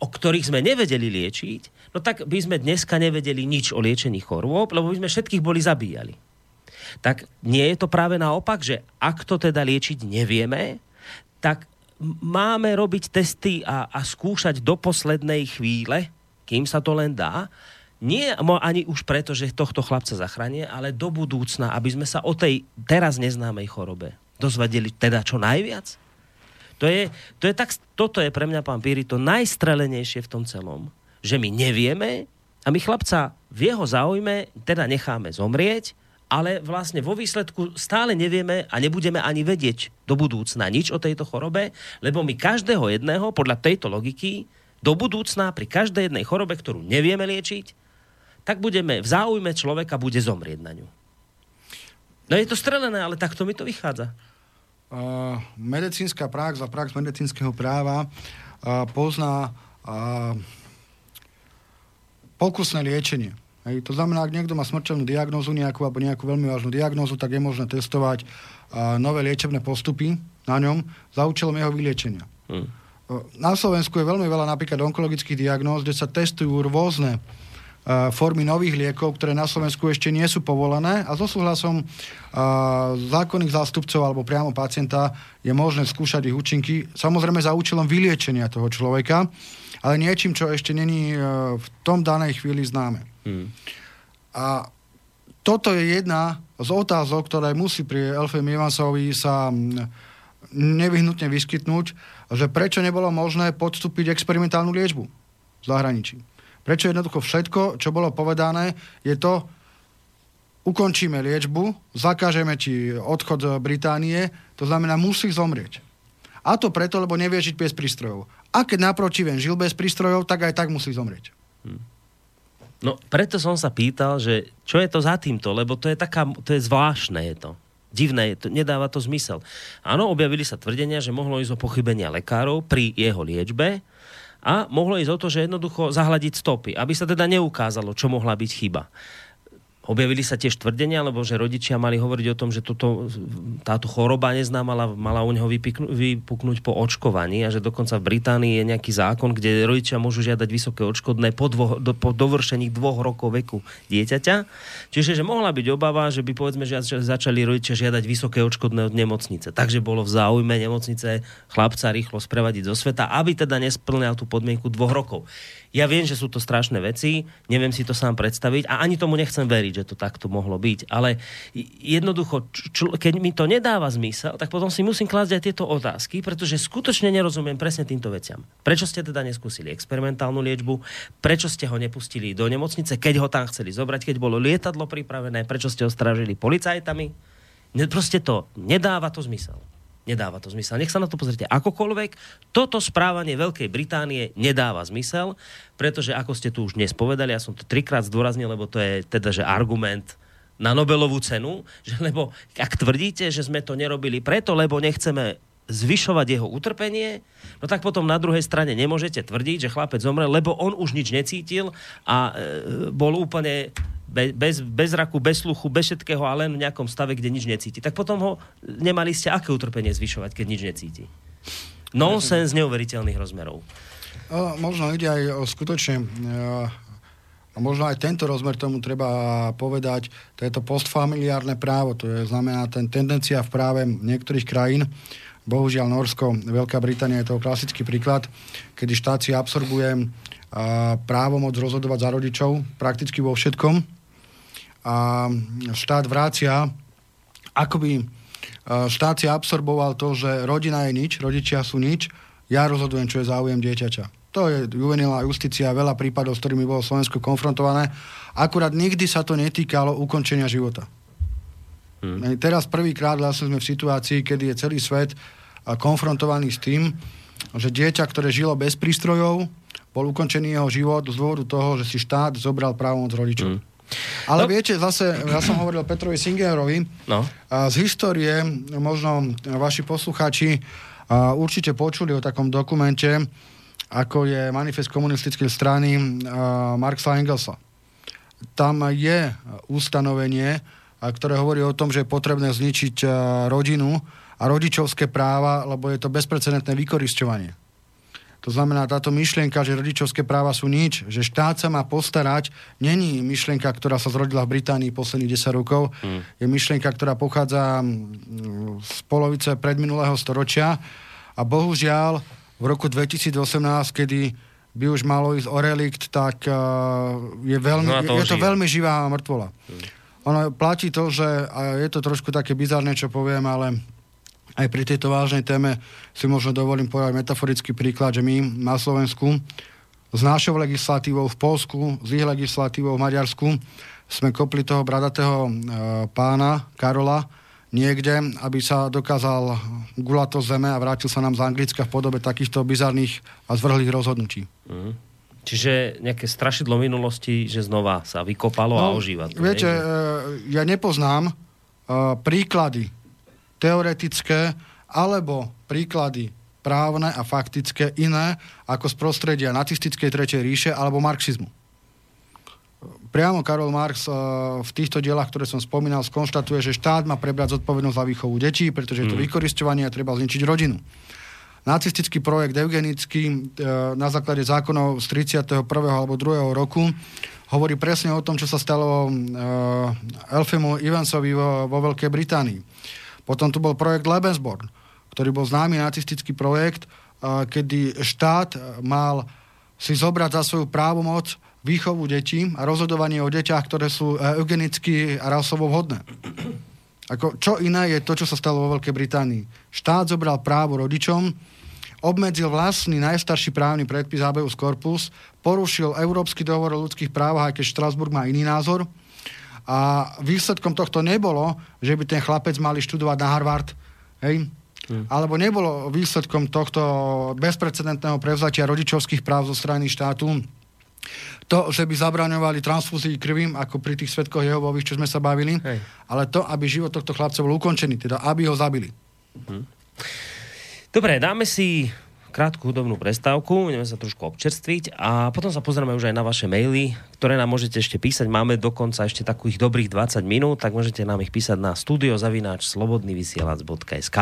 o ktorých sme nevedeli liečiť, no tak by sme dneska nevedeli nič o liečení chorôb, lebo by sme všetkých boli zabíjali. Tak nie je to práve naopak, že ak to teda liečiť nevieme, tak máme robiť testy a, a skúšať do poslednej chvíle, kým sa to len dá, nie ani už preto, že tohto chlapca zachránie, ale do budúcna, aby sme sa o tej teraz neznámej chorobe dozvedeli teda čo najviac. To je, to je tak, toto je pre mňa, pán Píri, to najstrelenejšie v tom celom, že my nevieme a my chlapca v jeho záujme teda necháme zomrieť ale vlastne vo výsledku stále nevieme a nebudeme ani vedieť do budúcna nič o tejto chorobe, lebo my každého jedného, podľa tejto logiky, do budúcna pri každej jednej chorobe, ktorú nevieme liečiť, tak budeme v záujme človeka bude zomrieť na ňu. No je to strelené, ale takto mi to vychádza. Uh, medicínska prax a prax medicínskeho práva uh, pozná uh, pokusné liečenie. Hej, to znamená, ak niekto má smrteľnú diagnózu nejakú alebo nejakú veľmi vážnu diagnózu, tak je možné testovať a, nové liečebné postupy na ňom za účelom jeho vyliečenia. Hmm. Na Slovensku je veľmi veľa napríklad onkologických diagnóz, kde sa testujú rôzne formy nových liekov, ktoré na Slovensku ešte nie sú povolené a so súhlasom zákonných zástupcov alebo priamo pacienta je možné skúšať ich účinky, samozrejme za účelom vyliečenia toho človeka, ale niečím, čo ešte není v tom danej chvíli známe. Hmm. A toto je jedna z otázok, ktoré musí pri Elfem Ivansovi sa nevyhnutne vyskytnúť, že prečo nebolo možné podstúpiť experimentálnu liečbu v zahraničí. Prečo jednoducho všetko, čo bolo povedané, je to, ukončíme liečbu, zakážeme ti odchod Británie, to znamená, musí zomrieť. A to preto, lebo nevie žiť bez prístrojov. A keď naproti ven žil bez prístrojov, tak aj tak musí zomrieť. Hmm. No, preto som sa pýtal, že čo je to za týmto, lebo to je taká, to je zvláštne je to. Divné, to, nedáva to zmysel. Áno, objavili sa tvrdenia, že mohlo ísť o pochybenia lekárov pri jeho liečbe a mohlo ísť o to, že jednoducho zahľadiť stopy, aby sa teda neukázalo, čo mohla byť chyba. Objavili sa tiež tvrdenia, lebo že rodičia mali hovoriť o tom, že toto, táto choroba neznámala, mala u neho vypiknú, vypuknúť po očkovaní a že dokonca v Británii je nejaký zákon, kde rodičia môžu žiadať vysoké odškodné po, dvo, do, po dovršení dvoch rokov veku dieťaťa. Čiže že mohla byť obava, že by povedzme, že začali rodičia žiadať vysoké odškodné od nemocnice. Takže bolo v záujme nemocnice chlapca rýchlo sprevadiť zo sveta, aby teda nesplňal tú podmienku dvoch rokov. Ja viem, že sú to strašné veci, neviem si to sám predstaviť a ani tomu nechcem veriť, že to takto mohlo byť. Ale jednoducho, čl- keď mi to nedáva zmysel, tak potom si musím klásť aj tieto otázky, pretože skutočne nerozumiem presne týmto veciam. Prečo ste teda neskúsili experimentálnu liečbu? Prečo ste ho nepustili do nemocnice, keď ho tam chceli zobrať, keď bolo lietadlo pripravené? Prečo ste ho strážili policajtami? Proste to nedáva to zmysel. Nedáva to zmysel. Nech sa na to pozrite akokoľvek. Toto správanie Veľkej Británie nedáva zmysel, pretože ako ste tu už dnes povedali, ja som to trikrát zdôraznil, lebo to je teda, že argument na Nobelovú cenu, že lebo ak tvrdíte, že sme to nerobili preto, lebo nechceme zvyšovať jeho utrpenie, no tak potom na druhej strane nemôžete tvrdiť, že chlapec zomrel, lebo on už nič necítil a e, bol úplne bez, bez raku, bez sluchu, bez všetkého, ale len v nejakom stave, kde nič necíti. Tak potom ho nemali ste aké utrpenie zvyšovať, keď nič necíti. Nonsens neuveriteľných rozmerov. Možno ide aj o skutočne a možno aj tento rozmer tomu treba povedať, to je to postfamiliárne právo, to je znamená ten tendencia v práve niektorých krajín, bohužiaľ Norsko, Veľká Británia je to klasický príklad, kedy štát si absorbuje právomoc rozhodovať za rodičov prakticky vo všetkom a štát vrácia, akoby štát si absorboval to, že rodina je nič, rodičia sú nič, ja rozhodujem, čo je záujem dieťaťa. To je juvenilná justícia, veľa prípadov, s ktorými bolo Slovensko konfrontované. Akurát nikdy sa to netýkalo ukončenia života. Hmm. Teraz prvýkrát vlastne sme v situácii, kedy je celý svet konfrontovaný s tým, že dieťa, ktoré žilo bez prístrojov, bol ukončený jeho život z dôvodu toho, že si štát zobral právomoc rodičov. Hmm. Ale no. viete, zase, ja som hovoril Petrovi Singerovi, no. z histórie, možno vaši poslucháči určite počuli o takom dokumente, ako je manifest komunistickej strany Marxa Engelsa. Tam je ustanovenie, ktoré hovorí o tom, že je potrebné zničiť rodinu a rodičovské práva, lebo je to bezprecedentné vykorisťovanie. To znamená, táto myšlienka, že rodičovské práva sú nič, že štát sa má postarať, není myšlienka, ktorá sa zrodila v Británii posledných 10 rokov. Hmm. Je myšlienka, ktorá pochádza z polovice predminulého storočia a bohužiaľ v roku 2018, kedy by už malo ísť o relikt, tak uh, je, veľmi, no je, je to veľmi živá mŕtvola. Hmm. Ono platí to, že a je to trošku také bizarné, čo poviem, ale aj pri tejto vážnej téme si možno dovolím povedať metaforický príklad, že my na Slovensku s našou legislatívou v Polsku, s ich legislatívou v Maďarsku sme kopli toho bradatého e, pána Karola niekde, aby sa dokázal gulato zeme a vrátil sa nám z Anglicka v podobe takýchto bizarných a zvrhlých rozhodnutí. Mm. Čiže nejaké strašidlo minulosti, že znova sa vykopalo no, a ožíva. To viete, nie? ja nepoznám uh, príklady teoretické alebo príklady právne a faktické iné ako z prostredia nacistickej tretej ríše alebo marxizmu. Priamo Karol Marx uh, v týchto dielach, ktoré som spomínal, skonštatuje, že štát má prebrať zodpovednosť za výchovu detí, pretože je to mm. vykoristovanie a treba zničiť rodinu. Nacistický projekt eugenický uh, na základe zákonov z 31. alebo 2. roku hovorí presne o tom, čo sa stalo uh, Elfimu Evansovi vo Veľkej Británii potom tu bol projekt Lebensborn, ktorý bol známy nacistický projekt, kedy štát mal si zobrať za svoju právomoc výchovu detí a rozhodovanie o deťach, ktoré sú e, eugenicky a rasovo vhodné. Ako, čo iné je to, čo sa stalo vo Veľkej Británii. Štát zobral právo rodičom, obmedzil vlastný najstarší právny predpis habeus corpus, porušil Európsky dohovor o ľudských právach, aj keď Štrasburg má iný názor, a výsledkom tohto nebolo, že by ten chlapec mali študovať na Harvard, hej? Hmm. Alebo nebolo výsledkom tohto bezprecedentného prevzatia rodičovských práv zo strany štátu to, že by zabraňovali transfúzii krvi, ako pri tých svetkoch Jehovových, čo sme sa bavili, Hej. ale to, aby život tohto chlapca bol ukončený, teda aby ho zabili. Hmm. Dobre, dáme si krátku hudobnú prestávku, budeme sa trošku občerstviť a potom sa pozrieme už aj na vaše maily, ktoré nám môžete ešte písať. Máme dokonca ešte takých dobrých 20 minút, tak môžete nám ich písať na studiozavináč slobodnyvysielac.sk.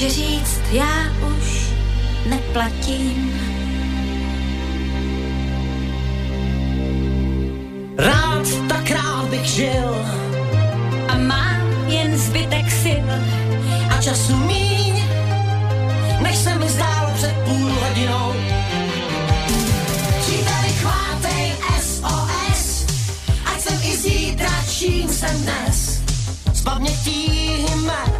Může říct, já už neplatím. Rád tak rád bych žil a mám jen zbytek sil a času míň, než se mi zdálo před půl hodinou. Příteli chvátej SOS, ať jsem i zítra, čím jsem dnes, s pamětí jmen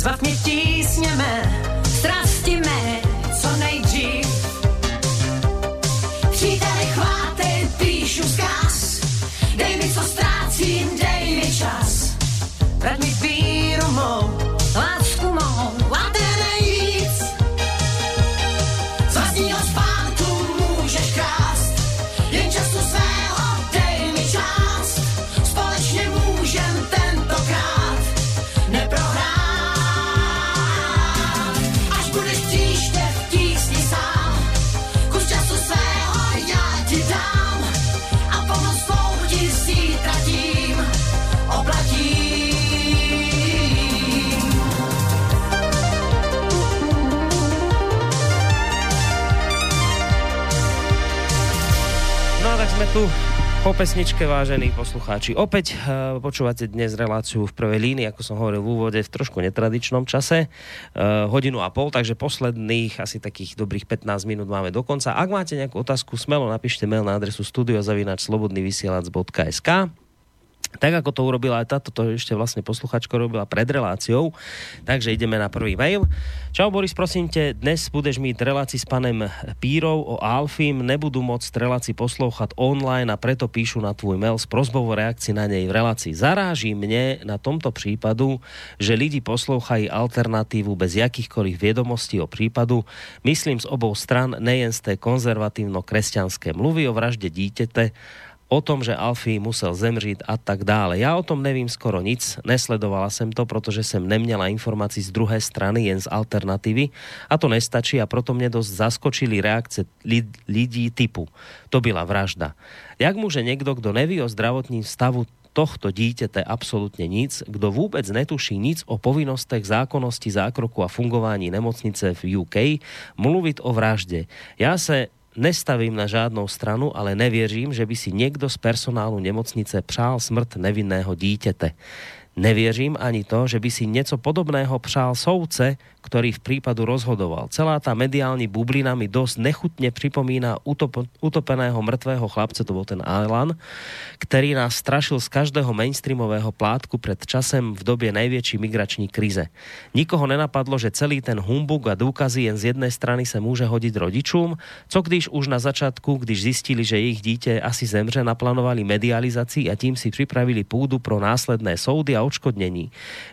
Zbav mě tísně po pesničke, vážení poslucháči. Opäť uh, počúvate dnes reláciu v prvej línii, ako som hovoril v úvode, v trošku netradičnom čase, uh, hodinu a pol, takže posledných asi takých dobrých 15 minút máme do konca. Ak máte nejakú otázku, smelo napíšte mail na adresu studiozavinačslobodnyvysielac.sk tak ako to urobila aj táto, to ešte vlastne posluchačko robila pred reláciou. Takže ideme na prvý mail. Čau Boris, prosím te, dnes budeš mít relácii s panem Pírov o Alfim, nebudú môcť relácii poslouchat online a preto píšu na tvoj mail s prozbou o reakcii na nej v relácii. Zaráží mne na tomto prípadu, že lidi poslouchají alternatívu bez jakýchkoliv viedomostí o prípadu. Myslím z obou stran, nejen z té konzervatívno-kresťanské. Mluví o vražde dítete o tom, že Alfie musel zemřít a tak dále. Já o tom nevím skoro nic, nesledovala jsem to, protože jsem neměla informací z druhé strany, jen z alternatívy a to nestačí a proto mě dost zaskočili reakce li- lidí typu to byla vražda. Jak může někdo, kdo neví o zdravotním stavu tohto dítěte absolútne nic, kdo vôbec netuší nic o povinnostech, zákonnosti, zákroku a fungování nemocnice v UK, mluvit o vražde. Já se nestavím na žádnou stranu, ale nevěřím, že by si někdo z personálu nemocnice přál smrt nevinného dítěte. Nevěřím ani to, že by si něco podobného přál soudce, ktorý v prípadu rozhodoval. Celá tá mediálni bublina mi dosť nechutne pripomína utop, utopeného mŕtvého chlapca, to bol ten Alan, ktorý nás strašil z každého mainstreamového plátku pred časem v dobie najväčšej migrační krize. Nikoho nenapadlo, že celý ten humbug a dôkazy jen z jednej strany sa môže hodiť rodičům, co když už na začátku, když zistili, že ich dítě asi zemře, naplánovali medializaci a tím si pripravili púdu pro následné soudy a odškodnení.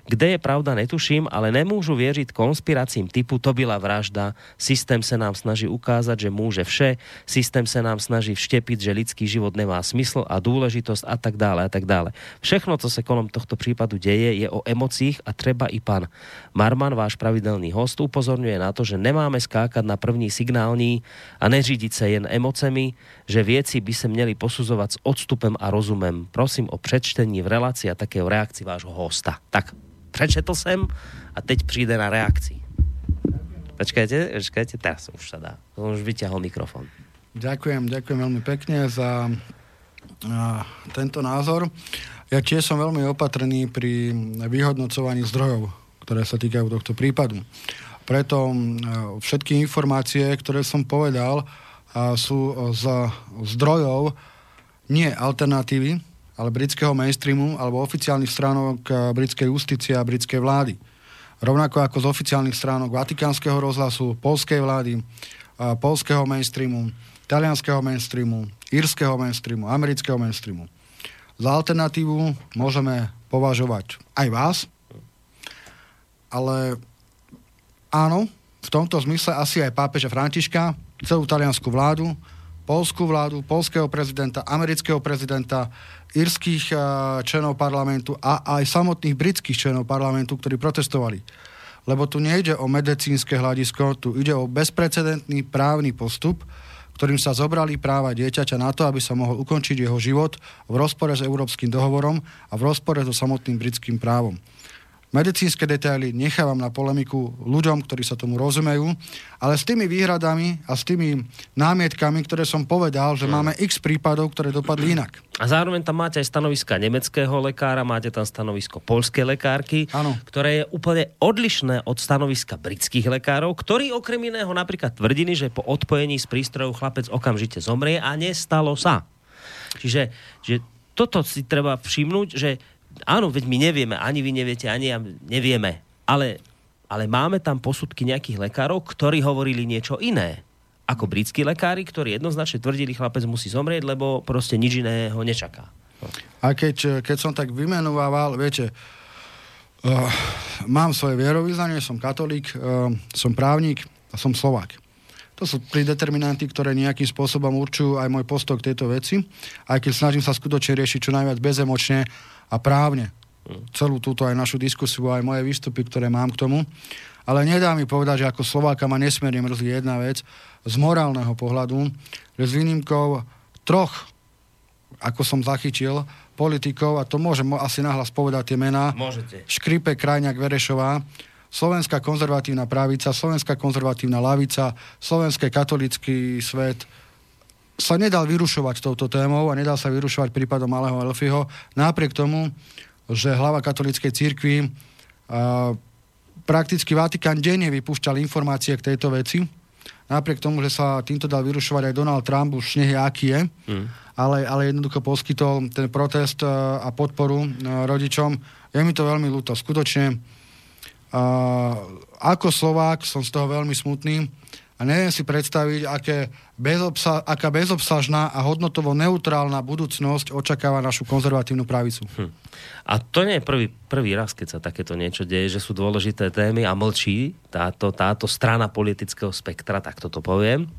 Kde je pravda, netuším, ale nemôžu vieriť konspiráciím typu to byla vražda, systém se nám snaží ukázať, že môže vše, systém se nám snaží vštepiť, že lidský život nemá smysl a dôležitosť a tak dále a tak dále. Všechno, co se kolem tohto prípadu deje, je o emocích a treba i pan Marman, váš pravidelný host, upozorňuje na to, že nemáme skákať na první signální a neřídiť sa jen emocemi, že vieci by sa měli posudzovať s odstupem a rozumem. Prosím o přečtení v relácii a také o reakcii vášho hosta. Tak, prečetl jsem a teď přijde na reakcii. Počkajte, počkajte, teraz už sa dá. Už vyťahol mikrofón. Ďakujem, ďakujem veľmi pekne za tento názor. Ja tiež som veľmi opatrný pri vyhodnocovaní zdrojov, ktoré sa týkajú tohto prípadu. Preto všetky informácie, ktoré som povedal, sú z zdrojov nie alternatívy, ale britského mainstreamu alebo oficiálnych stránok britskej justície a britskej vlády. Rovnako ako z oficiálnych stránok Vatikánskeho rozhlasu, polskej vlády, polského mainstreamu, talianského mainstreamu, írskeho mainstreamu, amerického mainstreamu. Za alternatívu môžeme považovať aj vás, ale áno, v tomto zmysle asi aj pápeža Františka, celú taliansku vládu, polskú vládu, polského prezidenta, amerického prezidenta, írskych eh, členov parlamentu a aj samotných britských členov parlamentu, ktorí protestovali. Lebo tu nejde o medicínske hľadisko, tu ide o bezprecedentný právny postup, ktorým sa zobrali práva dieťaťa na to, aby sa mohol ukončiť jeho život v rozpore s Európskym dohovorom a v rozpore so samotným britským právom. Medicínske detaily nechávam na polemiku ľuďom, ktorí sa tomu rozumejú, ale s tými výhradami a s tými námietkami, ktoré som povedal, že máme x prípadov, ktoré dopadli inak. A zároveň tam máte aj stanoviska nemeckého lekára, máte tam stanovisko polskej lekárky, Áno. ktoré je úplne odlišné od stanoviska britských lekárov, ktorí okrem iného napríklad tvrdili, že po odpojení z prístrojov chlapec okamžite zomrie a nestalo sa. Čiže že toto si treba všimnúť, že áno, veď my nevieme, ani vy neviete, ani ja nevieme, ale, ale máme tam posudky nejakých lekárov, ktorí hovorili niečo iné ako britskí lekári, ktorí jednoznačne tvrdili, chlapec musí zomrieť, lebo proste nič iného nečaká. A keď, keď som tak vymenovával, viete, uh, mám svoje vierovýznanie, som katolík, uh, som právnik a som Slovák. To sú tri determinanty, ktoré nejakým spôsobom určujú aj môj postoj k tejto veci, aj keď snažím sa skutočne riešiť čo najviac bezemočne a právne celú túto aj našu diskusiu, aj moje výstupy, ktoré mám k tomu. Ale nedá mi povedať, že ako Slováka ma nesmierne mrzí jedna vec z morálneho pohľadu, že s výnimkou troch, ako som zachytil, politikov, a to môžem asi nahlas povedať tie mená, Môžete. Škripe, Krajňák, Verešová, Slovenská konzervatívna pravica, Slovenská konzervatívna lavica, Slovenský katolický svet sa nedal vyrušovať touto témou a nedal sa vyrušovať prípadom malého Elfiho, napriek tomu, že hlava katolíckej církvy a, prakticky Vatikán denne vypúšťal informácie k tejto veci. Napriek tomu, že sa týmto dal vyrušovať aj Donald Trump, už nech je aký je, mm. ale, ale jednoducho poskytol ten protest a podporu rodičom. Je mi to veľmi ľúto. Skutočne a, ako Slovák som z toho veľmi smutný a neviem si predstaviť, aké bezobsa- aká bezobsažná a hodnotovo neutrálna budúcnosť očakáva našu konzervatívnu pravicu. Hm. A to nie je prvý, prvý raz, keď sa takéto niečo deje, že sú dôležité témy a mlčí táto, táto strana politického spektra, tak toto poviem.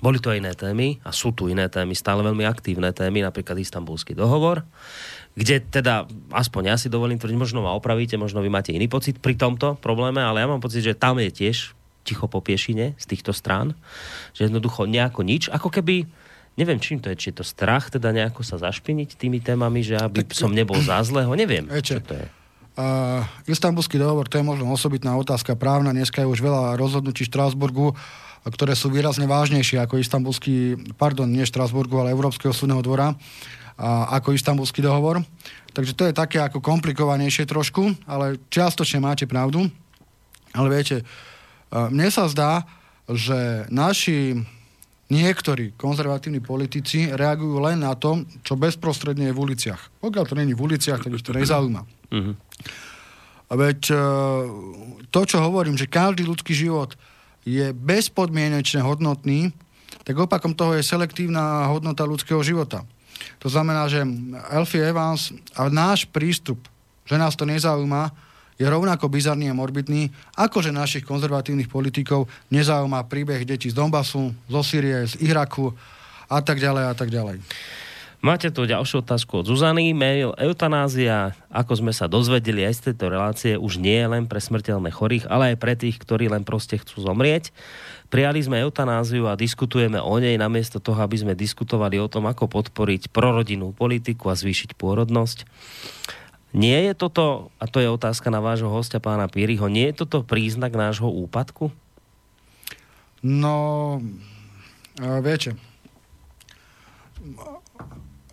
Boli to iné témy a sú tu iné témy, stále veľmi aktívne témy, napríklad Istanbulský dohovor, kde teda, aspoň ja si dovolím tvrdiť, možno ma opravíte, možno vy máte iný pocit pri tomto probléme, ale ja mám pocit, že tam je tiež ticho po piešine z týchto strán, že jednoducho nejako nič, ako keby, neviem čím to je, či je to strach, teda nejako sa zašpiniť tými témami, že aby tak, som nebol za zlého, neviem, Viete, čo to je. Uh, Istanbulský dohovor, to je možno osobitná otázka právna. Dneska je už veľa rozhodnutí Štrásburgu, ktoré sú výrazne vážnejšie ako Istanbulský, pardon, nie Štrásburgu, ale Európskeho súdneho dvora, a, ako Istanbulský dohovor. Takže to je také ako komplikovanejšie trošku, ale čiastočne máte pravdu. Ale viete, uh, mne sa zdá, že naši niektorí konzervatívni politici reagujú len na to, čo bezprostredne je v uliciach. Pokiaľ to není v uliciach, tak ich to nezaujíma. Mhm. A veď e, to, čo hovorím, že každý ľudský život je bezpodmienečne hodnotný, tak opakom toho je selektívna hodnota ľudského života. To znamená, že Elfie Evans a náš prístup, že nás to nezaujíma, je rovnako bizarný a morbidný, ako že našich konzervatívnych politikov nezaujíma príbeh detí z Donbasu, zo Sýrie, z Iraku a tak ďalej a tak ďalej. Máte tu ďalšiu otázku od Zuzany. Mail eutanázia, ako sme sa dozvedeli aj z tejto relácie, už nie je len pre smrteľné chorých, ale aj pre tých, ktorí len proste chcú zomrieť. Prijali sme eutanáziu a diskutujeme o nej namiesto toho, aby sme diskutovali o tom, ako podporiť prorodinnú politiku a zvýšiť pôrodnosť. Nie je toto, a to je otázka na vášho hostia pána Píriho, nie je toto príznak nášho úpadku? No, e, viete,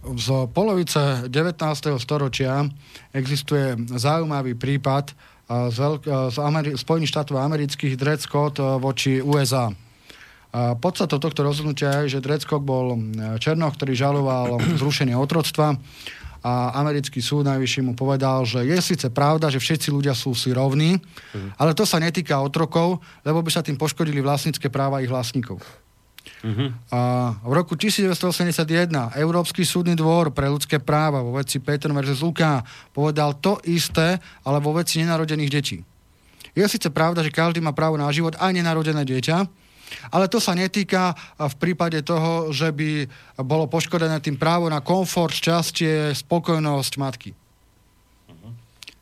z polovice 19. storočia existuje zaujímavý prípad z, z Ameri- Spojených štátov amerických Dred Scott a, voči USA. A podstatou tohto rozhodnutia je, že Dred Scott bol e, Černoch, ktorý žaloval zrušenie otroctva a americký súd najvyšší mu povedal, že je síce pravda, že všetci ľudia sú si rovní, ale to sa netýka otrokov, lebo by sa tým poškodili vlastnícke práva ich vlastníkov. A v roku 1981 Európsky súdny dvor pre ľudské práva vo veci Peter vs. Luká povedal to isté, ale vo veci nenarodených detí. Je síce pravda, že každý má právo na život, aj nenarodené dieťa, ale to sa netýka v prípade toho, že by bolo poškodené tým právo na komfort, šťastie, spokojnosť matky.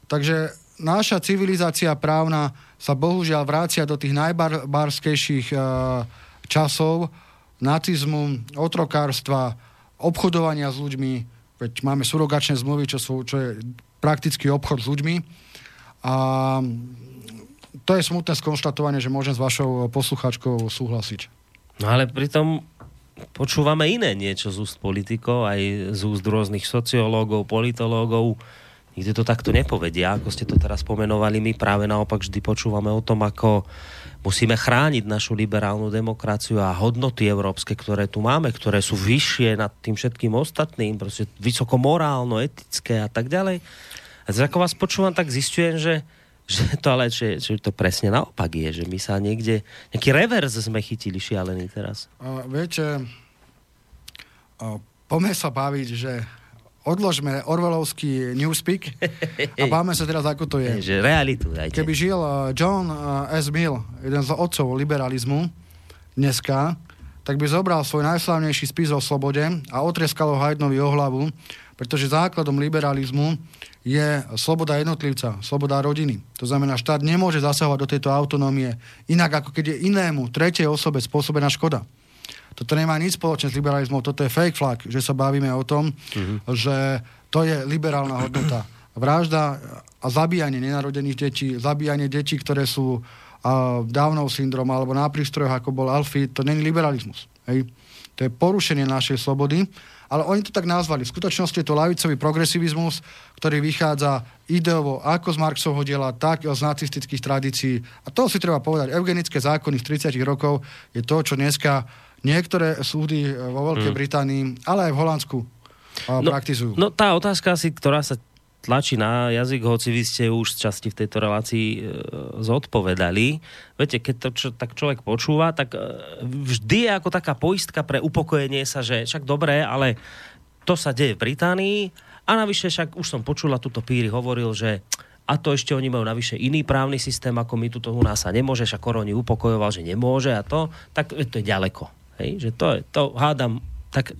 Takže naša civilizácia právna sa bohužiaľ vrácia do tých najbarskejších e, časov nacizmu, otrokárstva, obchodovania s ľuďmi, veď máme surogačné zmluvy, čo, sú, čo je praktický obchod s ľuďmi. A to je smutné skonštatovanie, že môžem s vašou poslucháčkou súhlasiť. No ale pritom počúvame iné niečo z úst politikov, aj z úst rôznych sociológov, politológov. Nikde to takto nepovedia, ako ste to teraz pomenovali. My práve naopak vždy počúvame o tom, ako musíme chrániť našu liberálnu demokraciu a hodnoty európske, ktoré tu máme, ktoré sú vyššie nad tým všetkým ostatným, proste vysoko morálno, etické a tak ďalej. A ako vás počúvam, tak zistujem, že, že to ale že, že to presne naopak je, že my sa niekde, nejaký reverz sme chytili šialený teraz. A viete, a poďme sa baviť, že odložme Orwellovský newspeak a báme sa teraz, ako to je. Že realitu dajte. Keby žil uh, John uh, S. Mill, jeden z otcov liberalizmu, dneska, tak by zobral svoj najslavnejší spis o slobode a otreskal ho Haydnovi o hlavu, pretože základom liberalizmu je sloboda jednotlivca, sloboda rodiny. To znamená, štát nemôže zasahovať do tejto autonómie inak, ako keď je inému, tretej osobe spôsobená škoda. Toto nemá nič spoločné s liberalizmom, toto je fake flag, že sa bavíme o tom, že to je liberálna hodnota. Vražda a zabíjanie nenarodených detí, zabíjanie detí, ktoré sú uh, Downov syndrom alebo na prístrojoch, ako bol Alfie, to není liberalizmus. Hej? To je porušenie našej slobody, ale oni to tak nazvali. V skutočnosti je to lavicový progresivizmus, ktorý vychádza ideovo ako z Marxovho diela, tak z nacistických tradícií. A to si treba povedať. Eugenické zákony z 30 rokov je to, čo dneska niektoré súdy vo Veľkej Británii, ale aj v Holandsku a, praktizujú. No tá otázka asi, ktorá sa tlačí na jazyk, hoci vy ste už časti v tejto relácii e, zodpovedali. Viete, keď to čo, tak človek počúva, tak e, vždy je ako taká poistka pre upokojenie sa, že však dobré, ale to sa deje v Británii a navyše však už som počula, tuto Píry hovoril, že a to ešte oni majú navyše iný právny systém, ako my tuto u nás sa nemôže, však Koroni upokojoval, že nemôže a to, tak to je ďaleko. Hej? Že to, je, to hádam, tak,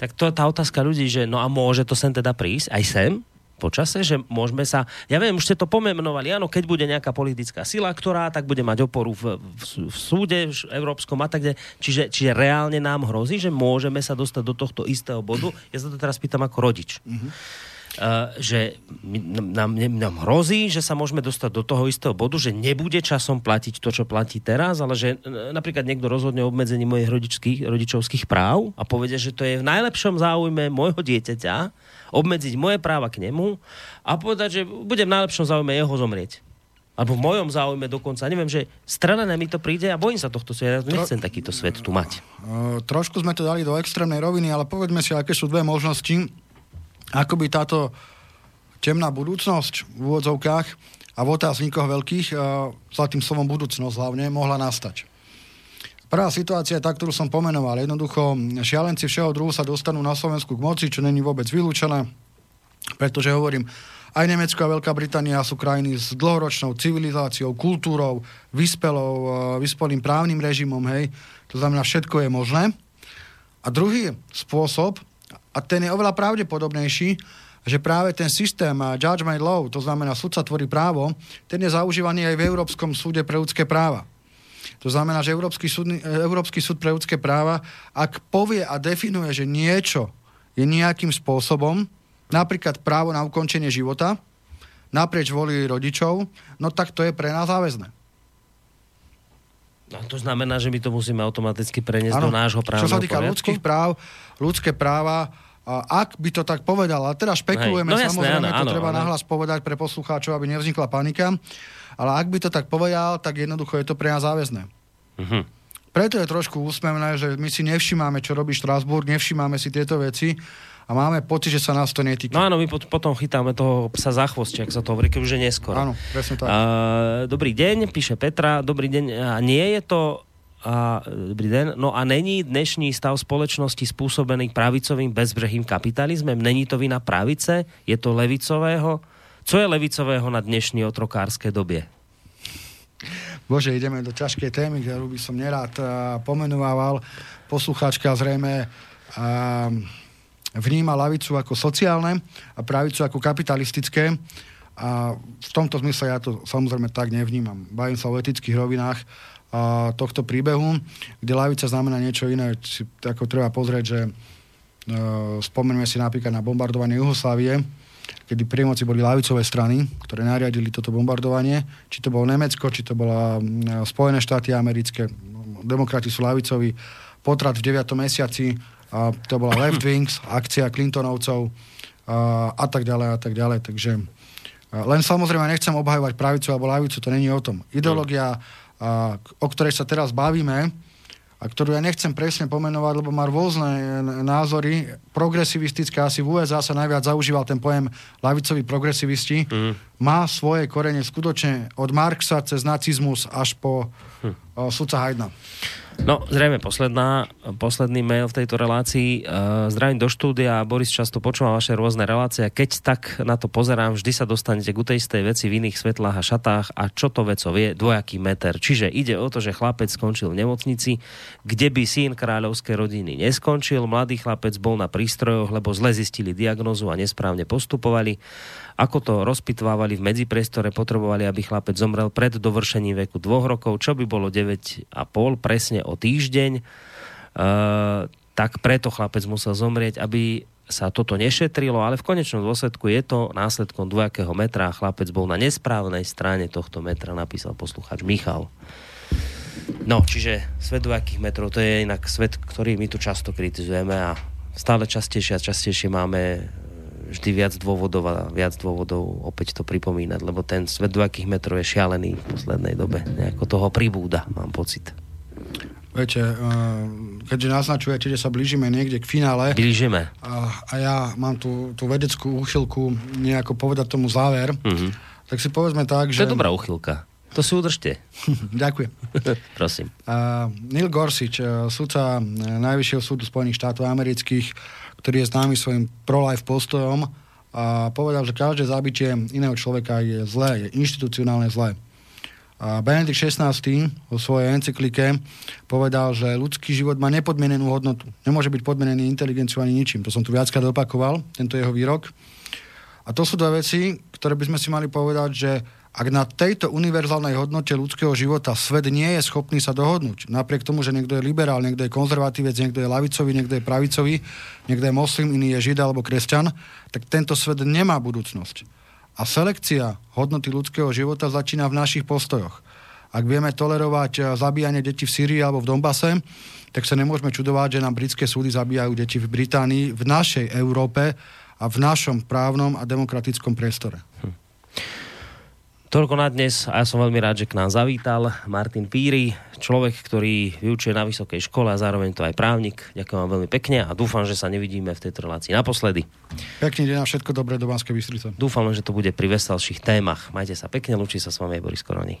tak to je tá otázka ľudí, že no a môže to sem teda prísť, aj sem, počase, že môžeme sa, ja viem, už ste to pomenovali, áno, keď bude nejaká politická sila, ktorá tak bude mať oporu v, v, v súde v európskom a tak ďalej. Čiže, čiže reálne nám hrozí, že môžeme sa dostať do tohto istého bodu. Ja sa to teraz pýtam ako rodič. Mm-hmm. Uh, že nám, nám hrozí, že sa môžeme dostať do toho istého bodu, že nebude časom platiť to, čo platí teraz, ale že e, napríklad niekto rozhodne o obmedzení mojich rodičských, rodičovských práv a povede, že to je v najlepšom záujme môjho dieťaťa, obmedziť moje práva k nemu a povedať, že bude v najlepšom záujme jeho zomrieť. Alebo v mojom záujme dokonca. Neviem, že strelené mi to príde a bojím sa tohto sveta. Ja nechcem takýto svet tu mať. Uh, trošku sme to dali do extrémnej roviny, ale povedme si, aké sú dve možnosti, ako by táto temná budúcnosť v úvodzovkách a v otázníkoch veľkých, uh, za tým slovom budúcnosť hlavne, mohla nastať. Prvá situácia je tá, ktorú som pomenoval. Jednoducho, šialenci všeho druhu sa dostanú na Slovensku k moci, čo není vôbec vylúčené, pretože hovorím, aj Nemecko a Veľká Británia sú krajiny s dlhoročnou civilizáciou, kultúrou, vyspelou, eh, vyspelým právnym režimom, hej. To znamená, všetko je možné. A druhý spôsob, a ten je oveľa pravdepodobnejší, že práve ten systém eh, judgment law, to znamená sudca tvorí právo, ten je zaužívaný aj v Európskom súde pre ľudské práva. To znamená, že Európsky súd, Európsky súd pre ľudské práva, ak povie a definuje, že niečo je nejakým spôsobom, napríklad právo na ukončenie života, naprieč voli rodičov, no tak to je pre nás záväzné. No, to znamená, že my to musíme automaticky preniesť ano, do nášho právneho Čo sa týka poriadku? ľudských práv, ľudské práva, ak by to tak povedal, a teraz špekulujeme, Hej, no jasné, samozrejme, áno, to áno, treba áno. nahlas povedať pre poslucháčov, aby nevznikla panika, ale ak by to tak povedal, tak jednoducho je to pre nás záväzné. Mhm. Preto je trošku úsmevné, že my si nevšimáme, čo robí Štrásburg, nevšimáme si tieto veci a máme pocit, že sa nás to netýka. No áno, my pot- potom chytáme toho psa za chvost, ak sa to hovorí, keď už je neskoro. Áno, presne tak. A, dobrý deň, píše Petra. Dobrý deň. A nie je to a, dobrý den. No a není dnešní stav společnosti spôsobený pravicovým bezbrehým kapitalizmem? Není to vina pravice? Je to levicového? Co je levicového na dnešní otrokárskej dobie? Bože, ideme do ťažkej témy, ktorú by som nerád uh, pomenúval. Poslucháčka zrejme uh, vníma lavicu ako sociálne a pravicu ako kapitalistické. A v tomto zmysle ja to samozrejme tak nevnímam. Bavím sa o etických rovinách a, tohto príbehu, kde lavica znamená niečo iné. Si, ako treba pozrieť, že e, spomeneme si napríklad na bombardovanie Juhoslávie, kedy pri moci boli lavicové strany, ktoré nariadili toto bombardovanie. Či to bolo Nemecko, či to bola Spojené štáty americké. Demokrati sú lavicoví. Potrat v 9. mesiaci, a to bola Left Wings, akcia Clintonovcov a, a tak ďalej a tak ďalej. Takže len samozrejme nechcem obhajovať pravicu alebo lavicu, to není o tom. Ideológia, a, o ktorej sa teraz bavíme, a ktorú ja nechcem presne pomenovať, lebo má rôzne názory. Progresivistické, asi v USA sa najviac zaužíval ten pojem lavicoví progresivisti. Mm. Má svoje korene skutočne od Marxa cez nacizmus až po hm. o, sudca Haydna. No, zrejme posledná, posledný mail v tejto relácii. Uh, zdravím do štúdia. Boris, často počúvam vaše rôzne relácie. Keď tak na to pozerám, vždy sa dostanete k tej istej veci v iných svetlách a šatách. A čo to veco vie? Dvojaký meter. Čiže ide o to, že chlapec skončil v nemocnici, kde by syn kráľovskej rodiny neskončil. Mladý chlapec bol na prístrojoch, lebo zle zistili diagnozu a nesprávne postupovali ako to rozpitvávali v medzipriestore, potrebovali, aby chlapec zomrel pred dovršením veku dvoch rokov, čo by bolo 9,5 presne o týždeň. E, tak preto chlapec musel zomrieť, aby sa toto nešetrilo, ale v konečnom dôsledku je to následkom dvojakého metra a chlapec bol na nesprávnej strane tohto metra, napísal poslucháč Michal. No, čiže svet dvojakých metrov, to je inak svet, ktorý my tu často kritizujeme a stále častejšie a častejšie máme vždy viac dôvodov a viac dôvodov opäť to pripomínať, lebo ten svet do akých metrov je šialený v poslednej dobe. Nejako toho pribúda, mám pocit. Viete, eh, keďže naznačujete, že sa blížime niekde k finále. Blížime. A, a ja mám tú, tú vedeckú úchylku nejako povedať tomu záver, mm-hmm. tak si povedzme tak, že... To je dobrá úchylka. To si udržte. Ďakujem. Prosím. Uh, Neil Gorsuch, uh, sudca Najvyššieho súdu Spojených štátov amerických, ktorý je známy svojim pro-life postojom a povedal, že každé zabitie iného človeka je zlé, je inštitucionálne zlé. A Benedikt XVI vo svojej encyklike povedal, že ľudský život má nepodmienenú hodnotu. Nemôže byť podmienený inteligenciou ani ničím. To som tu viackrát opakoval, tento jeho výrok. A to sú dve veci, ktoré by sme si mali povedať, že ak na tejto univerzálnej hodnote ľudského života svet nie je schopný sa dohodnúť, napriek tomu, že niekto je liberál, niekto je konzervatívec, niekto je lavicový, niekto je pravicový, niekto je moslim, iný je žid alebo kresťan, tak tento svet nemá budúcnosť. A selekcia hodnoty ľudského života začína v našich postojoch. Ak vieme tolerovať eh, zabíjanie detí v Syrii alebo v Dombase, tak sa nemôžeme čudovať, že nám britské súdy zabíjajú deti v Británii, v našej Európe a v našom právnom a demokratickom priestore. Hm. Toľko na dnes a ja som veľmi rád, že k nám zavítal Martin Píry, človek, ktorý vyučuje na vysokej škole a zároveň to aj právnik. Ďakujem vám veľmi pekne a dúfam, že sa nevidíme v tejto relácii naposledy. Pekný deň a všetko dobré do Banskej Bystrice. Dúfam, že to bude pri veselších témach. Majte sa pekne, ľučí sa s vami Boris Koroni.